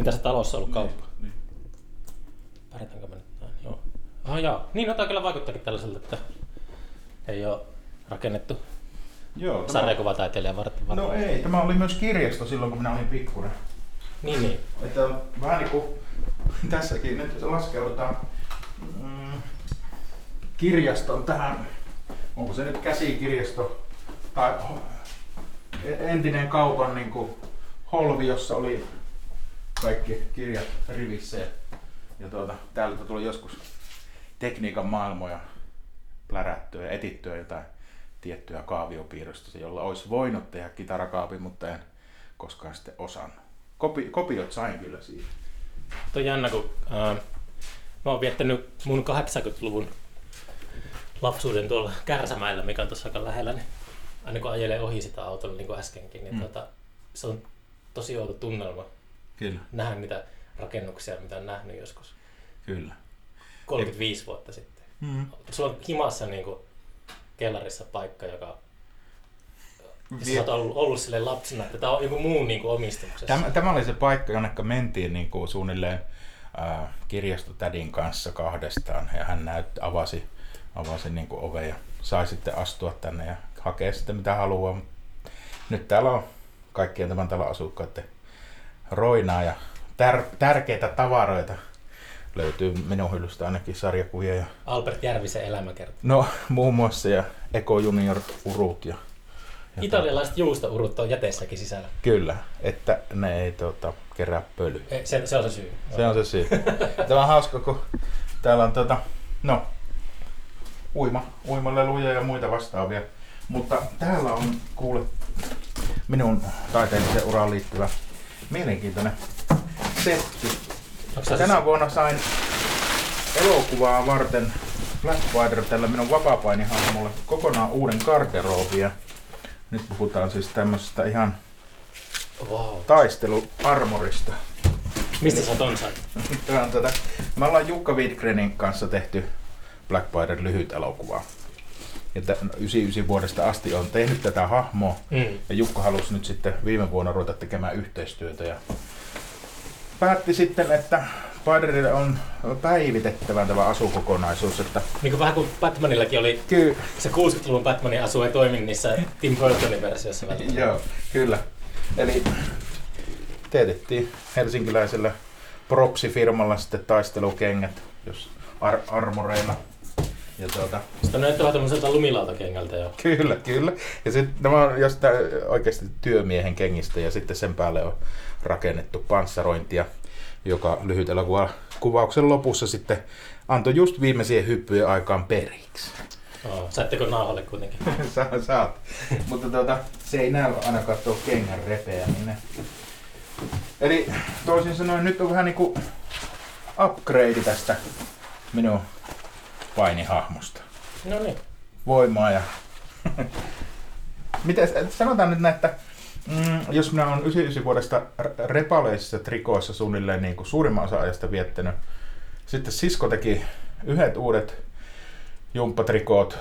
Mitä se talossa on ollut kauppa? Niin. Pärjätäänkö me nyt näin? Joo. Ah, joo. Niin, no, tämä kyllä vaikuttaakin tällaiselta, että ei ole rakennettu Joo, tämä, sarjakuvataiteilijan varten. no ei, tämä oli myös kirjasto silloin, kun minä olin pikkuinen. Niin, niin. Että vähän niin kuin tässäkin nyt laskeudutaan mm, kirjaston tähän, onko se nyt käsikirjasto tai entinen kaupan niin kuin holvi, jossa oli kaikki kirjat rivissä ja, ja tuota, täältä tuli joskus tekniikan maailmoja plärättyä ja etittyä jotain tiettyä kaaviopiirrosta, jolla olisi voinut tehdä kitarakaapin, mutta en koskaan sitten osannut. Kopi, kopiot sain kyllä siitä. Tuo jännä, kun ää, mä oon viettänyt mun 80-luvun lapsuuden tuolla Kärsämäellä, mikä on tuossa aika lähellä, niin aina kun ajelee ohi sitä autolla, niin kuin äskenkin, niin Mm. tota, se on tosi outo tunnelma Kyllä. nähdä niitä rakennuksia, mitä on nähnyt joskus Kyllä. 35 vuotta sitten. Mm. Sulla on himassa niin kuin, kellarissa paikka, joka Vie- sä oot ollut, ollut sille lapsena, että tämä on joku muun niin kuin, omistuksessa. Tämä, tämä oli se paikka, jonne mentiin niin kuin suunnilleen äh, kirjastotädin kanssa kahdestaan ja hän näyt, avasi, avasi niin kuin oven ja sai sitten astua tänne ja hakea sitten mitä haluaa. Nyt täällä on kaikkien tämän talon asukkaiden roinaa ja tär, tärkeitä tavaroita. Löytyy minun hyllystä ainakin sarjakuvia ja Albert Järvisen elämäkerta. no muun muassa ja Eko Junior urut ja, ja Italialaiset juustourut on jäteessäkin sisällä. Kyllä, että ne ei tota, kerää pölyä. E, Se, se on se syy. Se on se syy. Tämä on hauska, kun täällä on tota, no, uima, uimaleluja ja muita vastaavia. Mutta täällä on kuule minun taiteelliseen uraan liittyvä mielenkiintoinen setti. Tänä vuonna sain elokuvaa varten Black Spider tällä minun vapaapainihahmolle kokonaan uuden garderobia. Nyt puhutaan siis tämmöisestä ihan Wow. taisteluarmorista. Mistä sä ton sait? Tämä on tätä. Me ollaan Jukka Widgrenin kanssa tehty Black Spider lyhyt elokuva. Ja tä- 99 vuodesta asti on tehnyt tätä hahmoa. Mm. Ja Jukka halusi nyt sitten viime vuonna ruveta tekemään yhteistyötä. Ja päätti sitten, että Spiderille on päivitettävä tämä asukokonaisuus. Että Niin kuin vähän kuin Batmanillakin oli, kyllä, se 60-luvun Batmanin asu ei toimi niissä Tim Burtonin versiossa. Joo, kyllä. Eli teetettiin helsinkiläisellä propsifirmalla sitten taistelukengät, jos ar- armoreilla. Ja tuota, Sitten näyttää vähän tämmöiseltä lumilautakengältä jo. kyllä, kyllä. Ja sitten nämä on jostain oikeasti työmiehen kengistä ja sitten sen päälle on rakennettu panssarointia, joka lyhyt elokuva kuvauksen lopussa sitten antoi just viimeisien hyppyjen aikaan periksi. Oh, saitteko nauhalle kuitenkin? Sä, saat. Mutta tuota, se ei näy ainakaan tuo kengän repeäminen. Eli toisin sanoen nyt on vähän niinku upgrade tästä minun painihahmosta. No niin. Voimaa ja... Miten, sanotaan nyt näin, että mm, jos minä olen 99 vuodesta r- repaleisissa trikoissa suunnilleen niin kuin suurimman osa ajasta viettänyt, sitten sisko teki yhdet uudet jumppatrikoot,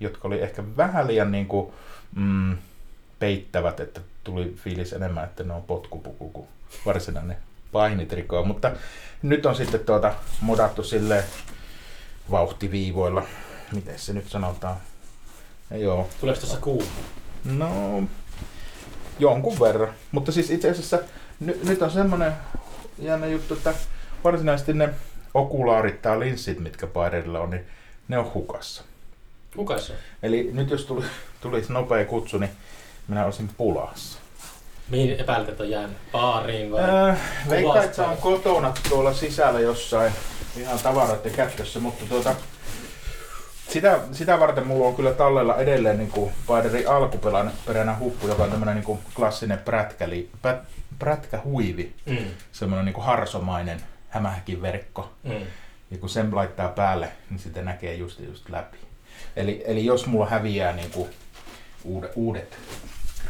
jotka oli ehkä vähän liian niin kuin, mm, peittävät, että tuli fiilis enemmän, että ne on potkupuku kuin varsinainen painitrikoo. Mutta nyt on sitten tuota modattu silleen vauhtiviivoilla. Miten se nyt sanotaan? Ja joo, Tuleeko tuossa kuuma? no jonkun verran. Mutta siis itse asiassa ny, nyt on semmoinen jännä juttu, että varsinaisesti ne okulaarit tai linssit, mitkä Paiderilla on, niin ne on hukassa. On? Eli nyt jos tuli, tulisi nopea kutsu, niin minä olisin pulassa. Mihin epäilet, että on jäänyt? Baariin vai? Äh, Veikkaan, että on kotona tuolla sisällä jossain ihan tavaroiden kätkössä, mutta tuota, sitä, sitä varten mulla on kyllä tallella edelleen niin kuin Paiderin alkuperäinen huppu, joka on tämmöinen niin kuin klassinen prätkäli, prät, prätkähuivi, Mm. semmoinen niin kuin harsomainen hämähäkin verkko. Mm. Ja kun sen laittaa päälle, niin sitä näkee just, just läpi. Eli, eli jos mulla häviää niin kuin uudet, uudet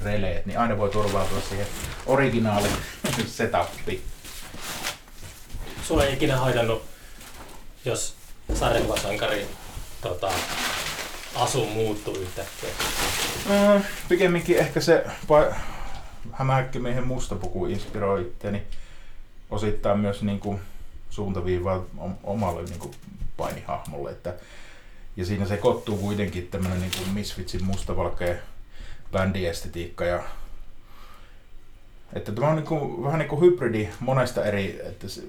releet, niin aina voi turvautua siihen originaali setappiin. Sulla ei ikinä haitannut, jos sarjakuvasankari tota, asu muuttuu yhtäkkiä. Äh, pikemminkin ehkä se pa- hämähäkkimiehen musta puku inspiroi itseäni osittain myös niin kuin suuntaviivaa omalle niin kuin painihahmolle. Että, ja siinä se kottuu kuitenkin tämmöinen niin kuin Misfitsin mustavalkea bändiestetiikka ja että tämä on niin kuin, vähän niin kuin hybridi monesta eri että se,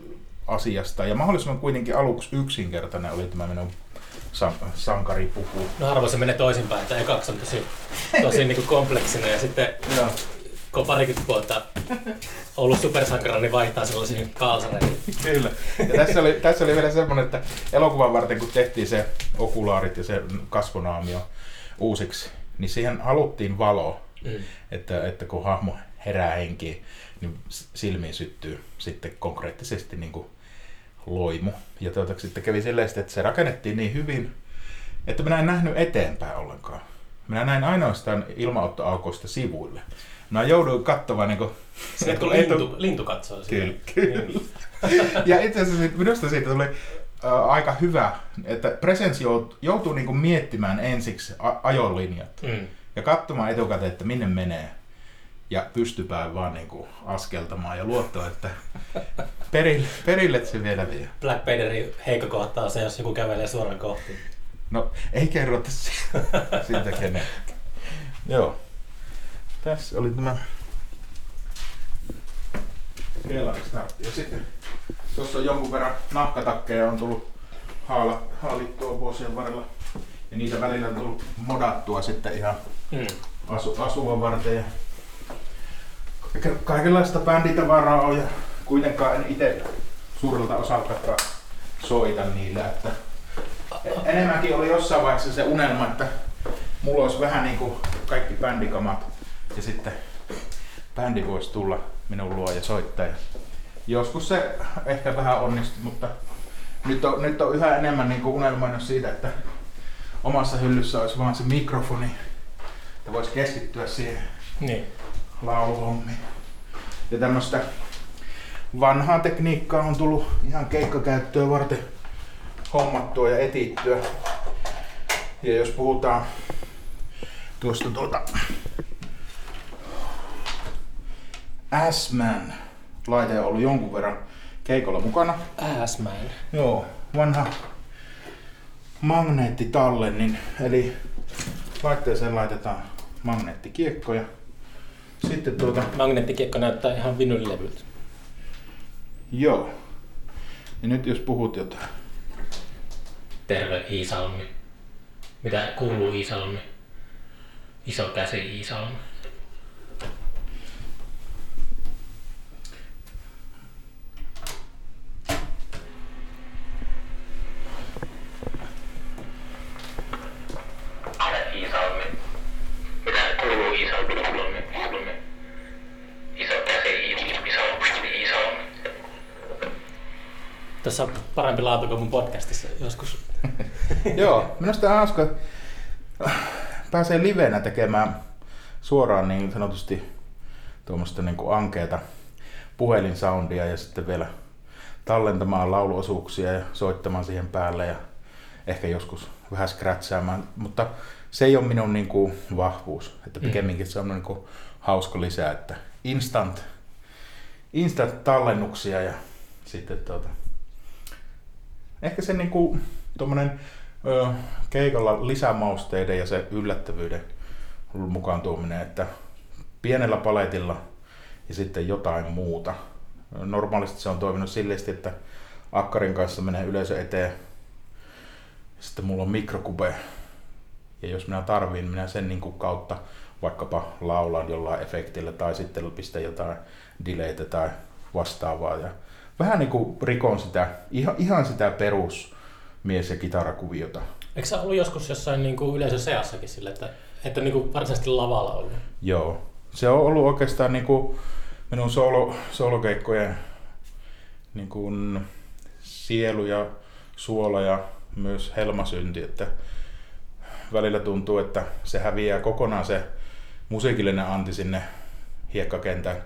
asiasta ja mahdollisimman kuitenkin aluksi yksinkertainen oli tämä minun san- sankaripuku. No harvoin se menee toisinpäin, että ekaksi on tosi, tosi niin kompleksinen ja sitten Joo. kun on parikymmentä vuotta ollut supersankara, niin vaihtaa sellaisiin kalsareihin. Kyllä. Ja tässä oli, tässä oli vielä semmoinen, että elokuvan varten kun tehtiin se okulaarit ja se kasvonaamio uusiksi, niin siihen haluttiin valoa, Mm. että, että kun hahmo herää henkiin, niin silmiin syttyy sitten konkreettisesti niin kuin loimu. Ja tuota, sitten kävi silleen, että se rakennettiin niin hyvin, että minä en nähnyt eteenpäin ollenkaan. Minä näin ainoastaan ilmaottoaukoista sivuille. Mä jouduin katsomaan niin kuin, Se kun lintu, lintu katsoo Kyllä, sitä. kyllä. Ja itse asiassa siitä- minusta siitä tuli äh, aika hyvä, että presenssi jout- joutuu niinku miettimään ensiksi a- ajolinjat Mm. ja katsomaan etukäteen, että minne menee. Ja pystypää vaan niinku askeltamaan ja luottaa, että perille, perille se vielä vie. Black Pantherin heikko kohta on se, jos joku kävelee suoraan kohti. No, ei kerrota si- siitä kenellekään. Joo. Tässä oli tämä Kelari-startti. Ja sitten tuossa on jonkun verran nahkatakkeja on tullut haala, haalittua vuosien varrella. Ja niitä välillä on tullut modattua sitten ihan Mm. asu, asua varten. Ja kaikenlaista bänditavaraa on ja kuitenkaan en itse suurelta osalta soita niillä. Että enemmänkin oli jossain vaiheessa se unelma, että mulla olisi vähän niin kuin kaikki bändikamat ja sitten bändi voisi tulla minun luo ja soittaa. Ja joskus se ehkä vähän onnistui, mutta nyt on, nyt on yhä enemmän niin kuin unelmoinut siitä, että omassa hyllyssä olisi vaan se mikrofoni, että voisi keskittyä siihen Niin. Lauluhommiin. Ja tämmöistä vanhaa tekniikkaa on tullut ihan keikkakäyttöä varten hommattua ja etittyä. Ja jos puhutaan tuosta tuota S-Man laite on ollut jonkun verran keikolla mukana. Assman. Joo, vanha magneettitallennin, eli laitteeseen laitetaan magneettikiekkoja. Sitten tuota, Magneettikiekko näyttää ihan vinylilevyltä. joo. Ja nyt jos puhut jotain. Terve Iisalmi. Mitä kuuluu Iisalmi? Iso käsi Iisalmi. Iisalmi. Tässä on parempi laatu kuin mun podcastissa joskus. Joo, minusta on hauska. Pääsee livenä tekemään suoraan niin sanotusti tuommoista niin kuin ankeeta puhelinsoundia ja sitten vielä tallentamaan lauluosuuksia ja soittamaan siihen päälle ja ehkä joskus vähän scratchaamaan, mutta se ei ole minun niin kuin vahvuus, että Mm. pikemminkin se on niin kuin hauska lisä, että instant, instant tallennuksia ja sitten tuota, ehkä se niinku tommonen ö, keikalla lisämausteiden ja se yllättävyyden mukaan tuominen, että pienellä paletilla ja sitten jotain muuta. Normaalisti se on toiminut silleesti, että akkarin kanssa menee yleisö eteen. Sitten mulla on mikrokube. Ja jos minä tarviin, minä sen niin kuin kautta vaikkapa laulan jollain efektillä tai sitten pistän jotain delaytä tai vastaavaa. Ja vähän niin kuin rikon sitä, ihan, ihan sitä perus mies- ja kitarakuviota. Eikö sä ollut joskus jossain niin kuin yleisön seassakin sille, että, että niin kuin varsinaisesti lavalla ollut? Joo. Se on ollut oikeastaan niin kuin minun solo, solokeikkojen niin kuin sielu ja suola ja myös helmasynti, että välillä tuntuu, että se häviää kokonaan se musiikillinen anti sinne hiekkakentän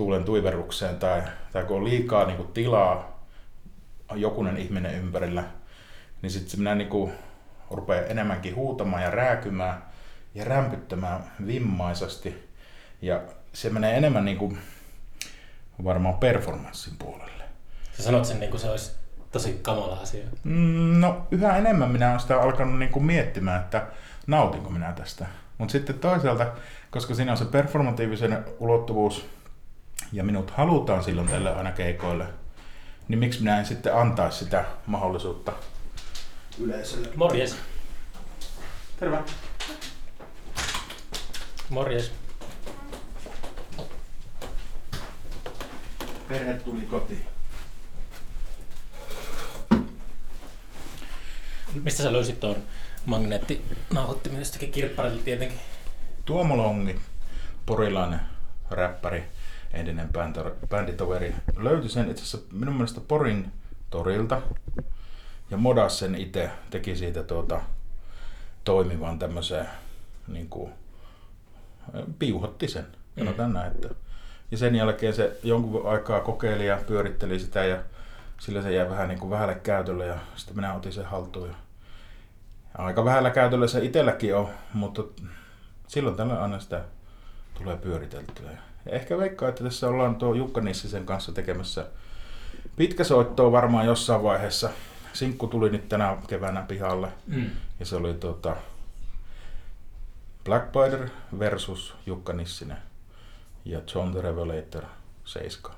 tuulen tuiverrukseen tai, tai kun on liikaa niin kuin tilaa jokunen ihminen ympärillä, niin sitten minä niin kuin rupeaa enemmänkin huutamaan ja rääkymään ja rämpyttämään vimmaisasti. Ja se menee enemmän niin kuin varmaan performanssin puolelle. Sä sanot sen niin kuin se olisi tosi kamala asia. Mm, No yhä enemmän minä olen sitä alkanut niin kuin miettimään, että nautinko minä tästä. Mutta sitten toisaalta, koska siinä on se performatiivisen ulottuvuus ja minut halutaan silloin tälle aina keikoille, niin miksi minä en sitten antaisi sitä mahdollisuutta yleisölle? Morjes. Terve. Morjes. Perhe tuli kotiin. Mistä sä löysit tuon magneettinauhoittimen jostakin kirpparilta tietenkin? Tuomo Longi, porilainen räppäri, entinen bänd- bänditoveri, löytyi sen itse asiassa minun mielestä Porin torilta ja modas sen itse, teki siitä tuota, toimivan tämmöiseen, niin kuin, piuhotti sen, sanotaan näin. Että. Ja sen jälkeen se jonkun aikaa kokeili ja pyöritteli sitä ja sillä se jäi vähän niin kuin vähälle käytölle ja sitten minä otin sen haltuun. Ja aika vähällä käytöllä se itselläkin on, mutta silloin tällä aina sitä tulee pyöriteltyä. Ja ehkä veikkaa, että tässä ollaan tuo Jukka Nissisen kanssa tekemässä pitkäsoittoa varmaan jossain vaiheessa. Sinkku tuli nyt tänä keväänä pihalle Mm. ja se oli tuota Black Spider versus Jukka Nissinen ja John the Revelator 7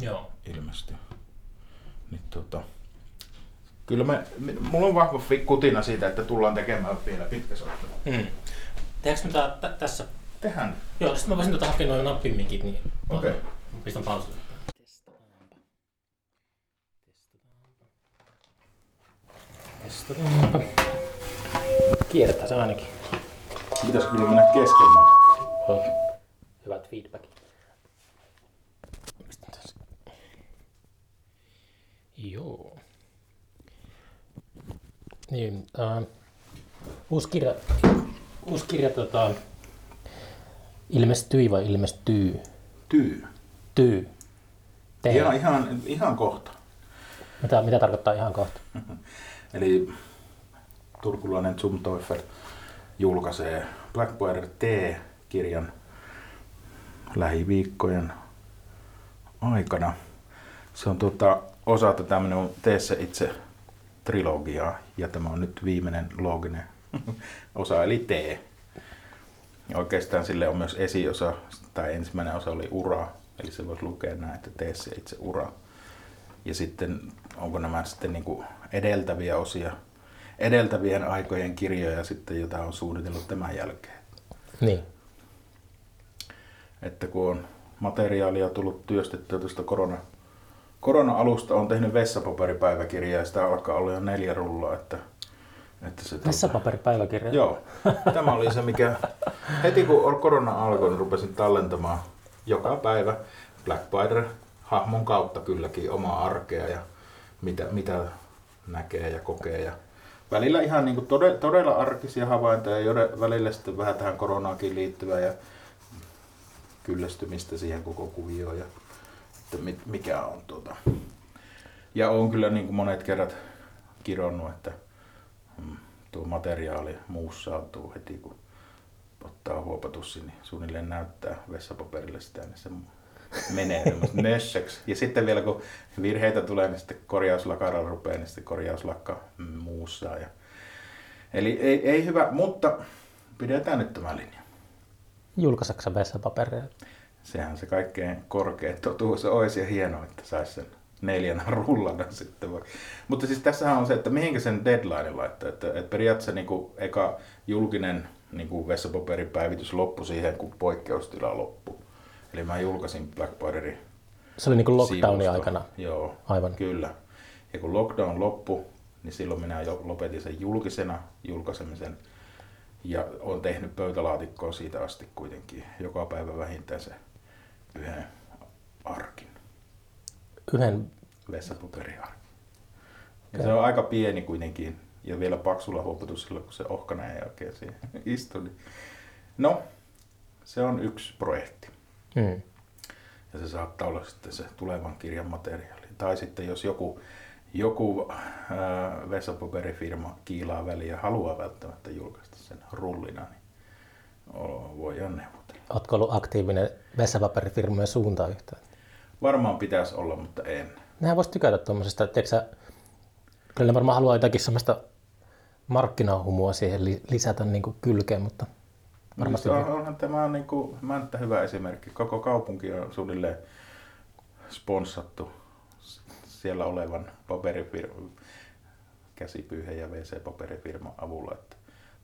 Joo. ilmestyi. Niin tota, kyllä me, mulla on vahva kutina siitä, että tullaan tekemään vielä pitkä soitto. Mm. Tehdäänkö me tässä? Tehän. Joo, sitten mä voisin tuota hakea noin nappimikit, niin Okei. Mä pistän pausille. Testataanpa. Kiertää se ainakin. Pitäisi kyllä mennä keskemään. On hyvät feedbackit. Tässä. Joo. Niin, äh, uusi kirja, uusi kirja tota, ilmestyi vai ilmestyy? Tyy. Tyy. Tehdä. Ihan, ihan, ihan kohta. Mitä, mitä tarkoittaa ihan kohta? Eli turkulainen Zumteufel julkaisee Blackwater T-kirjan lähiviikkojen aikana. Se on tuota, osa tätä minun Tee se itse trilogiaa ja tämä on nyt viimeinen looginen osa eli T. Oikeastaan sille on myös esiosa, tai ensimmäinen osa oli ura, eli se voisi lukea näin, että tee se itse ura. Ja sitten onko nämä sitten niin kuin edeltäviä osia, edeltävien aikojen kirjoja sitten, jota on suunnitellut tämän jälkeen. Niin. Että kun on materiaalia tullut työstettyä tuosta korona, korona-alusta, on tehnyt vessapaperipäiväkirjaa ja sitä alkaa olla jo neljä rullaa. Että, että se, Vessapaperipäiväkirja. Joo, tämä oli se, mikä heti kun korona alkoi, niin rupesin tallentamaan joka päivä Black Spider hahmon kautta kylläkin omaa arkea ja mitä, mitä näkee ja kokee. Ja välillä ihan niin kuin todella, todella arkisia havaintoja ja jode- välillä sitten vähän tähän koronaakin liittyvää ja kyllästymistä siihen koko kuvioon ja että mit- mikä on tuota. Ja on kyllä niin kuin monet kerrat kironnut, että tuo materiaali muussaantuu heti kun ottaa huopatussi, niin suunnilleen näyttää vessapaperille sitä, niin se menee nössöksi. Ja sitten vielä kun virheitä tulee, niin sitten korjauslakara rupeaa, niin sitten korjauslakka muussaa. Ja... Eli ei, ei hyvä, mutta pidetään nyt tämä linja. Julkaisaksa vessapaperia? Sehän se kaikkein korkein totuus olisi ja hienoa, että saisi sen neljän rullana sitten. Vaikka. Mutta siis tässähän on se, että mihinkä sen deadline laittaa. Että, että periaatteessa niin kuin eka julkinen niin kuin vessapaperipäivitys loppui siihen, kun poikkeustila loppui. Eli mä julkaisin Blackboarderin Se oli niin kuin lockdownin sivusto. aikana. Joo, Aivan. kyllä. Ja kun lockdown loppui, niin silloin minä jo lopetin sen julkisena julkaisemisen. Ja olen tehnyt pöytälaatikkoa siitä asti kuitenkin joka päivä vähintään se yhden arkin, Yhden, vessapaperiarkin. Ja se on aika pieni kuitenkin ja vielä paksulla huoputusilla, kun se ohkaneen jälkeen siihen istui. niin- No, se on yksi projekti. mm. Ja se saattaa olla sitten se tulevan kirjan materiaali. Tai sitten jos joku, joku ää, vessapaperifirma kiilaa väliin ja haluaa välttämättä julkaista sen rullina, niin voidaan neuvotella. Oletko ollut aktiivinen vessapaperifirmojen suuntaan yhtään? Varmaan pitäisi olla, mutta en. Nehän voisi tykätä tuommoisesta, että kyllä ne varmaan haluaa jotakin semmoista markkinahumua siihen li- lisätä niin kuin kylkeen, mutta varmasti... on, onhan tämä niin kuin, Mänttä hyvä esimerkki. Koko kaupunki on suunnilleen sponssattu siellä olevan paperifirman, käsipyyhe ja WC-paperifirman avulla. Että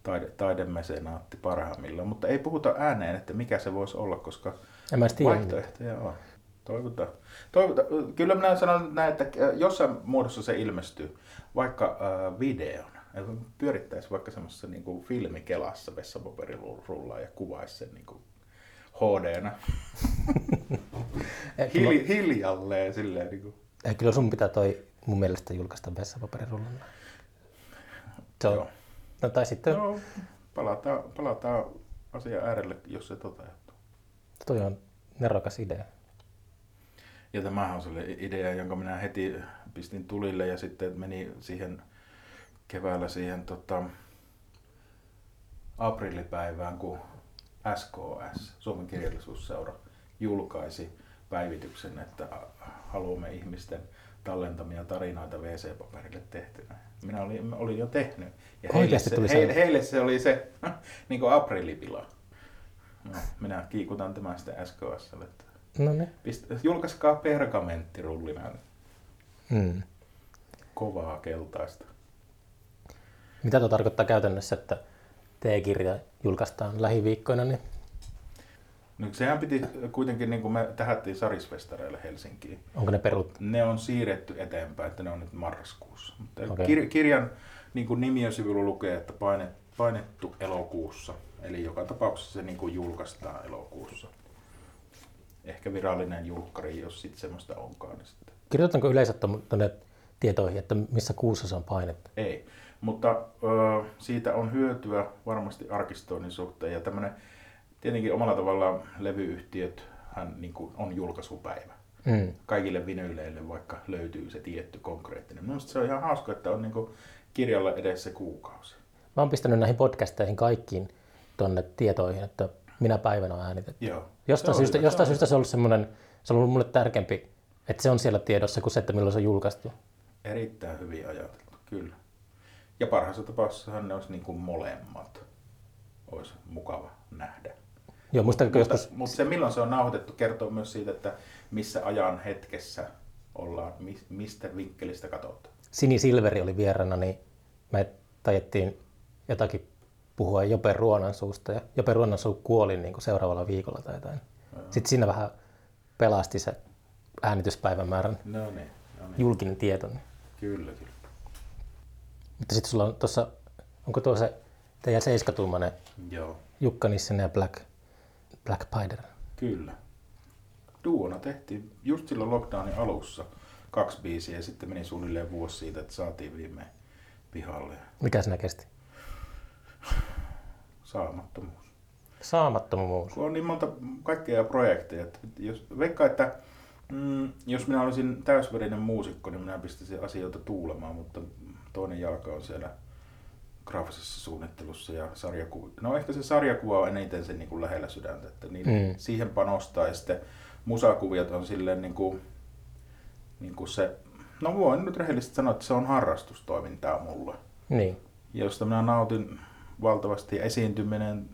taide, taidemesenaatti parhaimmillaan, mutta ei puhuta ääneen, että mikä se voisi olla, koska en mä vaihtoehtoja on. Toivotaan. Toivotaan. Kyllä minä sanon näin, että jossain muodossa se ilmestyy, vaikka äh, videon. Pyörittäisi vaikka semmoisessa niin kuin filmikelassa vessapaperirullaa ja kuvaisi sen niin kuin HD-nä. Hil, hiljalleen silleen. Niin kuin. Ei, kyllä sun pitää toi mun mielestä julkaista vessapaperirullana. Se on, Joo. no, tai sitten no. No, palataan, palataan asian äärelle, jos se toteutuu. toi on nerokas idea. Ja tämähän on sellainen idea, jonka minä heti pistin tulille ja sitten meni siihen keväällä siihen tota, aprillipäivään, kun SKS, Suomen kirjallisuusseura, julkaisi päivityksen, että haluamme ihmisten tallentamia tarinoita WC-paperille tehtynä. Minä olin, olin jo tehnyt. Ja heille se, tuli heille, sellainen? heille se oli se niin kuin aprillipila. No, minä kiikutan tämän sitten SKSlle. että No niin. Pist, julkaiskaa pergamenttirullina Hmm. kovaa keltaista. Mitä tuo tarkoittaa käytännössä, että T-kirja julkaistaan lähiviikkoina, niin No, sehän piti kuitenkin, niin kuin me tähättiin Sarisfestareille Helsinkiin, onko ne perut? ne on siirretty eteenpäin, että ne on nyt marraskuussa. Mutta Okei. kir- kirjan niin kuin nimiön sivulla lukee, että paine, painettu elokuussa. Eli joka tapauksessa se niin kuin julkaistaan elokuussa. Ehkä virallinen julkkari, jos sitten semmoista onkaan. Niin sitten. Kirjoitanko yleensä tuonne tietoihin, että missä kuussa se on painettu? Ei, mutta ö, siitä on hyötyä varmasti arkistoinnin suhteen. Ja tämmöinen, tietenkin omalla tavallaan levyyhtiöt hän niin kuin on julkaisupäivä. Mm. Kaikille vinyyleille vaikka löytyy se tietty konkreettinen. Minusta se on ihan hauska, että on niin kuin kirjalla edessä kuukausi. Mä oon pistänyt näihin podcasteihin kaikkiin tuonne tietoihin, että minä päivänä on äänitetty. Joo. Jostain Se syystä, hyvä, jostain se syystä se on ollut semmoinen, se on ollut mulle tärkeämpi, että se on siellä tiedossa kuin se, että milloin se on julkaistu. Erittäin hyvin ajateltu, kyllä. Ja parhaassa tapauksessahan ne olisi niin kuin molemmat. Olisi mukava nähdä. Joo, muistatko Mutta, joskus, mutta se milloin se on nauhoitettu kertoo myös siitä, että missä ajan hetkessä ollaan, mi- mistä vinkkelistä katsotaan. Sini Silveri oli vieraana, niin me tajettiin jotakin puhua Jope Ruonan suusta, ja Jope Ruonan suu kuoli niin kuin seuraavalla viikolla tai jotain. Sitten siinä vähän pelasti se äänityspäivämäärän No niin, no niin. julkinen tieto. niin. Kyllä, kyllä. Mutta sitten sulla on tuossa, onko tuo se teidän seiskatuumainen Joo, Jukka Nissen ja Black, Black Spider? kyllä. Duona tehtiin just silloin lockdownin alussa kaksi biisiä ja sitten meni suunnilleen vuosi siitä, että saatiin viimein pihalle. Mikä sinä kesti? Saamattomuus. Saamattomuus. Kun on niin monta kaikkea projekteja, että jos, veikka, että mm, jos minä olisin täysverinen muusikko, niin minä pistäisin asioita tuulemaan, mutta toinen jalka on siellä graafisessa suunnittelussa ja sarjakuva. No ehkä se sarjakuva on eniten sen niin kuin lähellä sydäntä, että niin, Mm. siihen panostaa ja sitten musakuviot on silleen niin kuin, niin kuin se, no voin nyt rehellisesti sanoa, että se on harrastustoimintaa mulle Niin. josta minä nautin valtavasti. Ja esiintyminen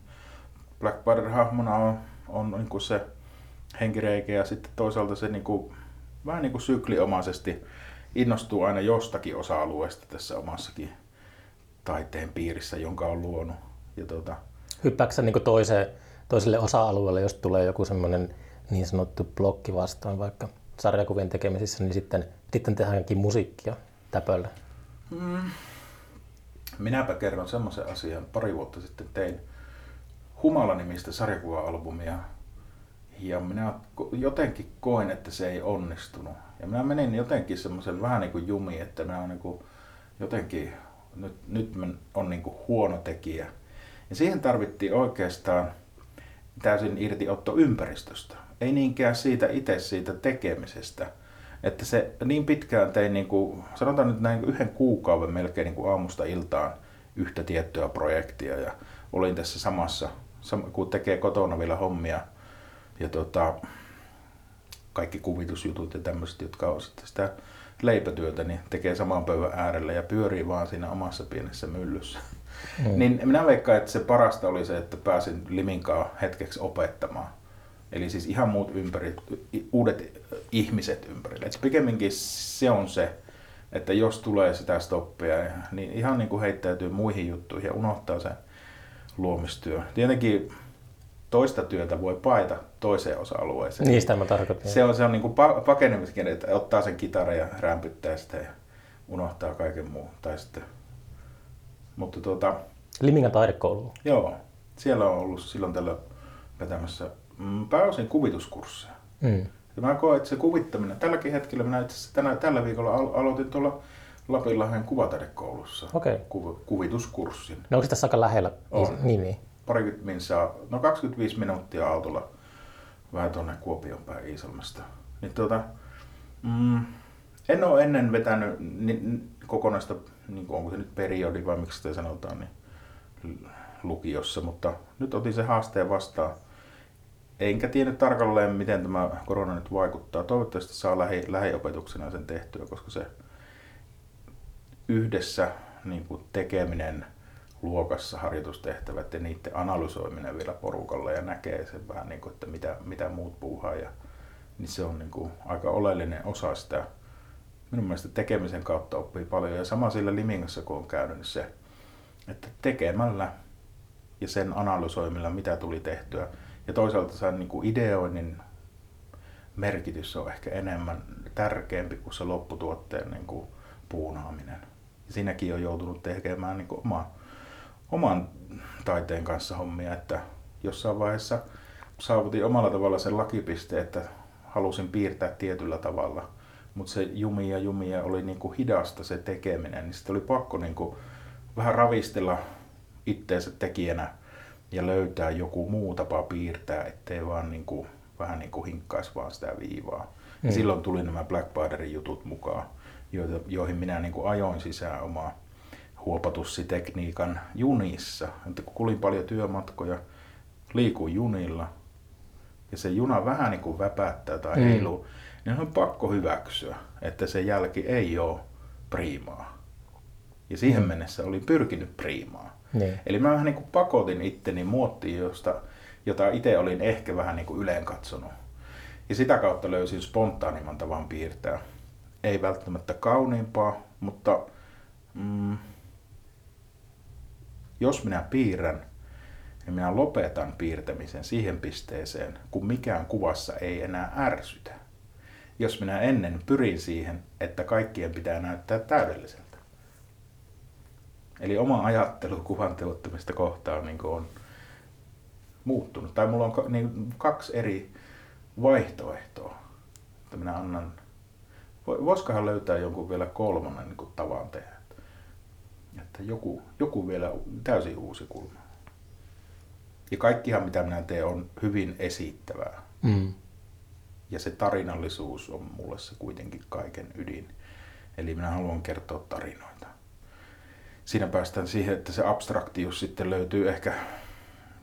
Black Panther-hahmona on, on niin kuin se henkireikä ja sitten toisaalta se niin kuin, vähän niin kuin sykliomaisesti innostuu aina jostakin osa-alueesta tässä omassakin taiteen piirissä, jonka on luonut. Ja tuota, Hyppääksä niin toiseen, toiselle osa-alueelle, jos tulee joku semmoinen niin sanottu blokki vastaan vaikka sarjakuvien tekemisissä, niin sitten, sitten tehdäänkin musiikkia täpöllä. Minäpä kerron semmoisen asian. Pari vuotta sitten tein Humala-nimistä sarjakuva-albumia. Ja minä jotenkin koin, että se ei onnistunut. Ja minä menin jotenkin semmoisen vähän niin kuin jumiin, että minä olen niin kuin jotenkin, nyt, nyt on niin kuin huono tekijä. Ja siihen tarvittiin oikeastaan täysin irtiotto ympäristöstä. Ei niinkään siitä itse siitä tekemisestä. Että se niin pitkään tein, niin kuin, sanotaan nyt näin yhden kuukauden melkein niin kuin aamusta iltaan yhtä tiettyä projektia. Ja olin tässä samassa, sam- kun tekee kotona vielä hommia. Ja tota, kaikki kuvitusjutut ja tämmöiset, jotka on sitten sitä leipätyötä, niin tekee saman pöydän äärellä ja pyörii vaan siinä omassa pienessä myllyssä. Mm. Niin minä veikkaan, että se parasta oli se, että pääsin Liminkaa hetkeksi opettamaan. Eli siis ihan muut ympäri, uudet ihmiset ympärillä. Et pikemminkin se on se, että jos tulee sitä stoppia, niin ihan niin kuin heittäytyy muihin juttuihin ja unohtaa sen luomistyö. Tietenkin toista työtä voi paita toiseen osa-alueeseen. Niistä mä tarkoitan. Se on, se on niin kuin pakenemiskin, että ottaa sen kitara ja rämpyttää sitä ja unohtaa kaiken muun. Tai sitten, mutta tuota, Limingan taidekoulu. Joo, siellä on ollut silloin tällä vetämässä mm, pääosin kuvituskursseja. Mm. Ja mä koen, että se kuvittaminen, tälläkin hetkellä minä itse asiassa tänä, tällä viikolla al- aloitin tuolla Lapinlahden kuvataidekoulussa okay. Ku, kuvituskurssin. No onko tässä aika lähellä? On. Niin, niin. Parikymmentä minsaa, no 25 minuuttia autolla vähän tuonne Kuopion päin Iisalmesta. Niin tuota, mm, en ole ennen vetänyt ni, kokonaista, niin onko se nyt periodi vai miksi sitä sanotaan, niin lukiossa, mutta nyt otin se haasteen vastaan enkä tiedä tarkalleen, miten tämä korona nyt vaikuttaa. Toivottavasti saa lähi, lähiopetuksena sen tehtyä, koska se yhdessä niin kuin tekeminen luokassa harjoitustehtävät ja niiden analysoiminen vielä porukalla ja näkee sen vähän niin kuin, että mitä, mitä muut puuhaa. Ja, niin se on niin kuin aika oleellinen osa sitä. Minun mielestä tekemisen kautta oppii paljon. Ja sama sillä Limingassa, kun on käynyt, niin se, että tekemällä ja sen analysoimilla, mitä tuli tehtyä, ja toisaalta sen niin kuin ideoinnin merkitys on ehkä enemmän tärkeämpi kuin se lopputuotteen niin kuin puunaaminen. Ja siinäkin on joutunut tekemään niin kuin oma, oman taiteen kanssa hommia, että jossain vaiheessa saavutin omalla tavalla sen lakipisteen, että halusin piirtää tietyllä tavalla, mutta se jumia jumia oli niin kuin hidasta se tekeminen, niin sitten oli pakko niin kuin vähän ravistella itteensä tekijänä ja löytää joku muu tapa piirtää, ettei vaan niin kuin, vähän niin kuin hinkkaisi vaan sitä viivaa. Mm. Ja silloin tuli nämä Blackbaderin jutut mukaan, joihin minä niin kuin ajoin sisään omaa huopatussitekniikan junissa. Että kun kulin paljon työmatkoja, liikuin junilla ja se juna vähän niin kuin väpättää tai mm. heiluu, niin on pakko hyväksyä, että se jälki ei ole priimaa. Ja siihen mm. mennessä olin pyrkinyt priimaan. Niin. Eli mä vähän niin kuin pakotin itteni muottiin, josta, jota itse olin ehkä vähän niin kuin yleen katsonut. Ja sitä kautta löysin spontaanimman tavan piirtää. Ei välttämättä kauniimpaa, mutta mm, jos minä piirrän, niin minä lopetan piirtämisen siihen pisteeseen, kun mikään kuvassa ei enää ärsytä. Jos minä ennen pyrin siihen, että kaikkien pitää näyttää täydelliseltä. Eli oma ajattelu kuvan teottamista kohtaan niin on muuttunut. Tai mulla on niin kaksi eri vaihtoehtoa, että minä annan. Voisikohan löytää jonkun vielä kolmannen niin tavan tehdä? Että joku, joku vielä täysin uusi kulma. Ja kaikkihan mitä minä teen on hyvin esittävää. Mm. Ja se tarinallisuus on mulle se kuitenkin kaiken ydin. Eli minä haluan kertoa tarinoita siinä päästään siihen, että se abstraktius sitten löytyy ehkä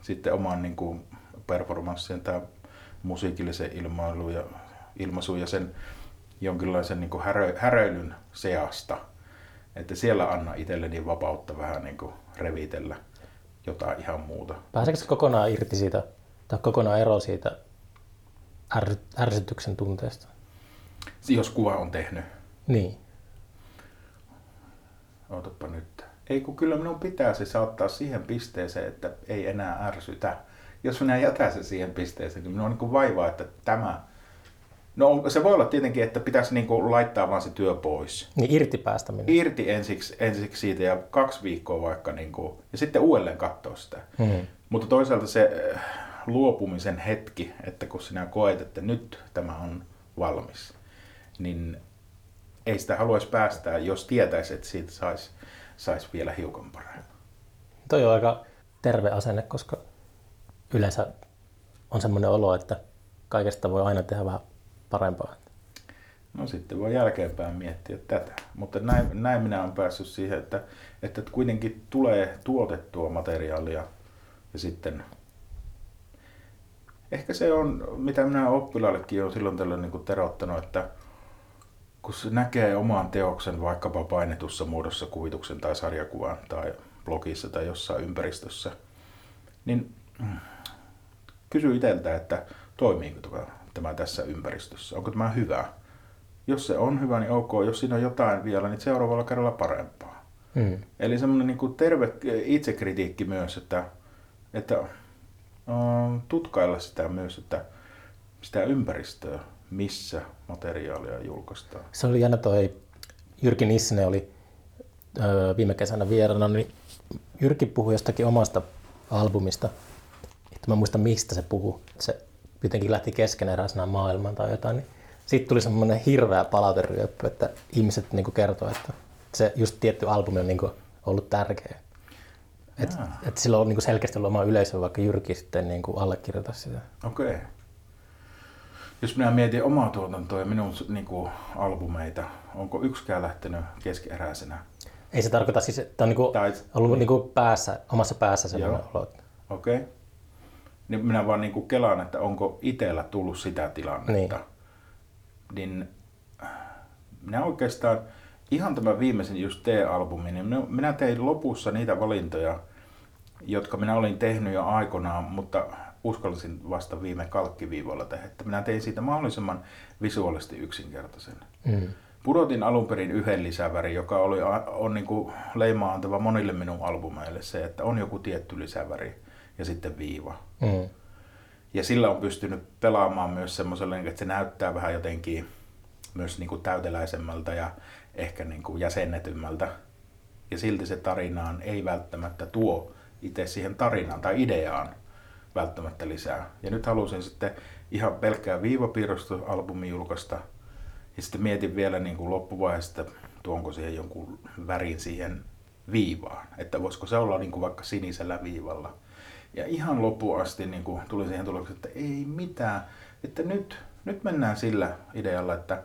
sitten oman niin kuin performanssien tai musiikillisen ilmailu ja ilmaisu ja sen jonkinlaisen niin kuin härö, häröilyn seasta. Että siellä anna itselleni vapautta vähän niin kuin revitellä jotain ihan muuta. Pääseekö se kokonaan irti siitä, tai kokonaan ero siitä är, ärsytyksen tunteesta? Jos kuva on tehnyt. Niin. Ootapa nyt ei kun kyllä minun pitää se saattaa siihen pisteeseen, että ei enää ärsytä. Jos minä jätän se siihen pisteeseen, niin minun on niin vaivaa, että tämä... No se voi olla tietenkin, että pitäisi niin kuin laittaa vaan se työ pois. Niin irti päästäminen. Irti ensiksi, ensiksi siitä ja kaksi viikkoa vaikka niin kuin, ja sitten uudelleen katsoa sitä. Mm-hmm. Mutta toisaalta se äh, luopumisen hetki, että kun sinä koet, että nyt tämä on valmis, niin ei sitä haluaisi päästää, jos tietäisi, että siitä saisi saisi vielä hiukan paremmin. Toi on aika terve asenne, koska yleensä on semmoinen olo, että kaikesta voi aina tehdä vähän parempaa. No sitten voi jälkeenpäin miettiä tätä. Mutta näin, näin minä olen päässyt siihen, että, että kuitenkin tulee tuotettua materiaalia ja sitten ehkä se on, mitä minä oppilaillekin olen silloin tällöin niin terottanut, että kun se näkee oman teoksen vaikkapa painetussa muodossa kuvituksen tai sarjakuvan tai blogissa tai jossain ympäristössä, niin mm, kysy itseltä, että toimiiko tämä tässä ympäristössä, onko tämä hyvä. Jos se on hyvä, niin ok. Jos siinä on jotain vielä, niin seuraavalla kerralla parempaa. Hmm. Eli semmoinen niin terve itsekritiikki myös, että, että tutkailla sitä myös, että sitä ympäristöä, missä materiaalia julkaistaan. Se oli jännä toi Jyrki Nissinen oli öö, viime kesänä vieraana, niin Jyrki puhui jostakin omasta albumista. Että mä muista mistä se puhuu. Se jotenkin lähti keskeneräisenä maailmaan tai jotain. Niin sitten tuli semmoinen hirveä palauteryöppy, että ihmiset niin kertoo, että se just tietty albumi on niin ollut tärkeä. Että et sillä on niin selkeästi ollut oma yleisö, vaikka Jyrki sitten niin allekirjoita sitä. Okei. Okay jos minä mietin omaa tuotantoa ja minun niin kuin, albumeita, onko yksikään lähtenyt keskeräisenä? Ei se tarkoita siis, että on niin kuin, tai, ollut niin. Niin kuin päässä, omassa päässä sellainen olo. Okei. Okay. Niin minä vaan niin kuin kelaan, että onko itsellä tullut sitä tilannetta. Niin. niin minä oikeastaan, ihan tämä viimeisin just T-albumi, niin minä tein lopussa niitä valintoja, jotka minä olin tehnyt jo aikoinaan, mutta uskallisin vasta viime kalkkiviivoilla tehdä, että minä tein siitä mahdollisimman visuaalisesti yksinkertaisen. Mm. Pudotin alun perin yhden lisäväri, joka oli, on niin kuin leimaa antava monille minun albumeille se, että on joku tietty lisäväri ja sitten viiva. Mm. Ja sillä on pystynyt pelaamaan myös semmoiselle, että se näyttää vähän jotenkin myös niin kuin täyteläisemmältä ja ehkä niin kuin jäsennetymmältä. Ja silti se tarinaan ei välttämättä tuo itse siihen tarinaan tai ideaan välttämättä lisää. Ja nyt halusin sitten ihan pelkkää viivapiirrostusalbumi julkaista. Ja sitten mietin vielä niin kuin loppuvaiheessa, että tuonko siihen jonkun värin siihen viivaan. Että voisiko se olla niin kuin vaikka sinisellä viivalla. Ja ihan loppuun asti niin kuin tuli siihen tulokseen, että ei mitään. Että nyt, nyt mennään sillä idealla, että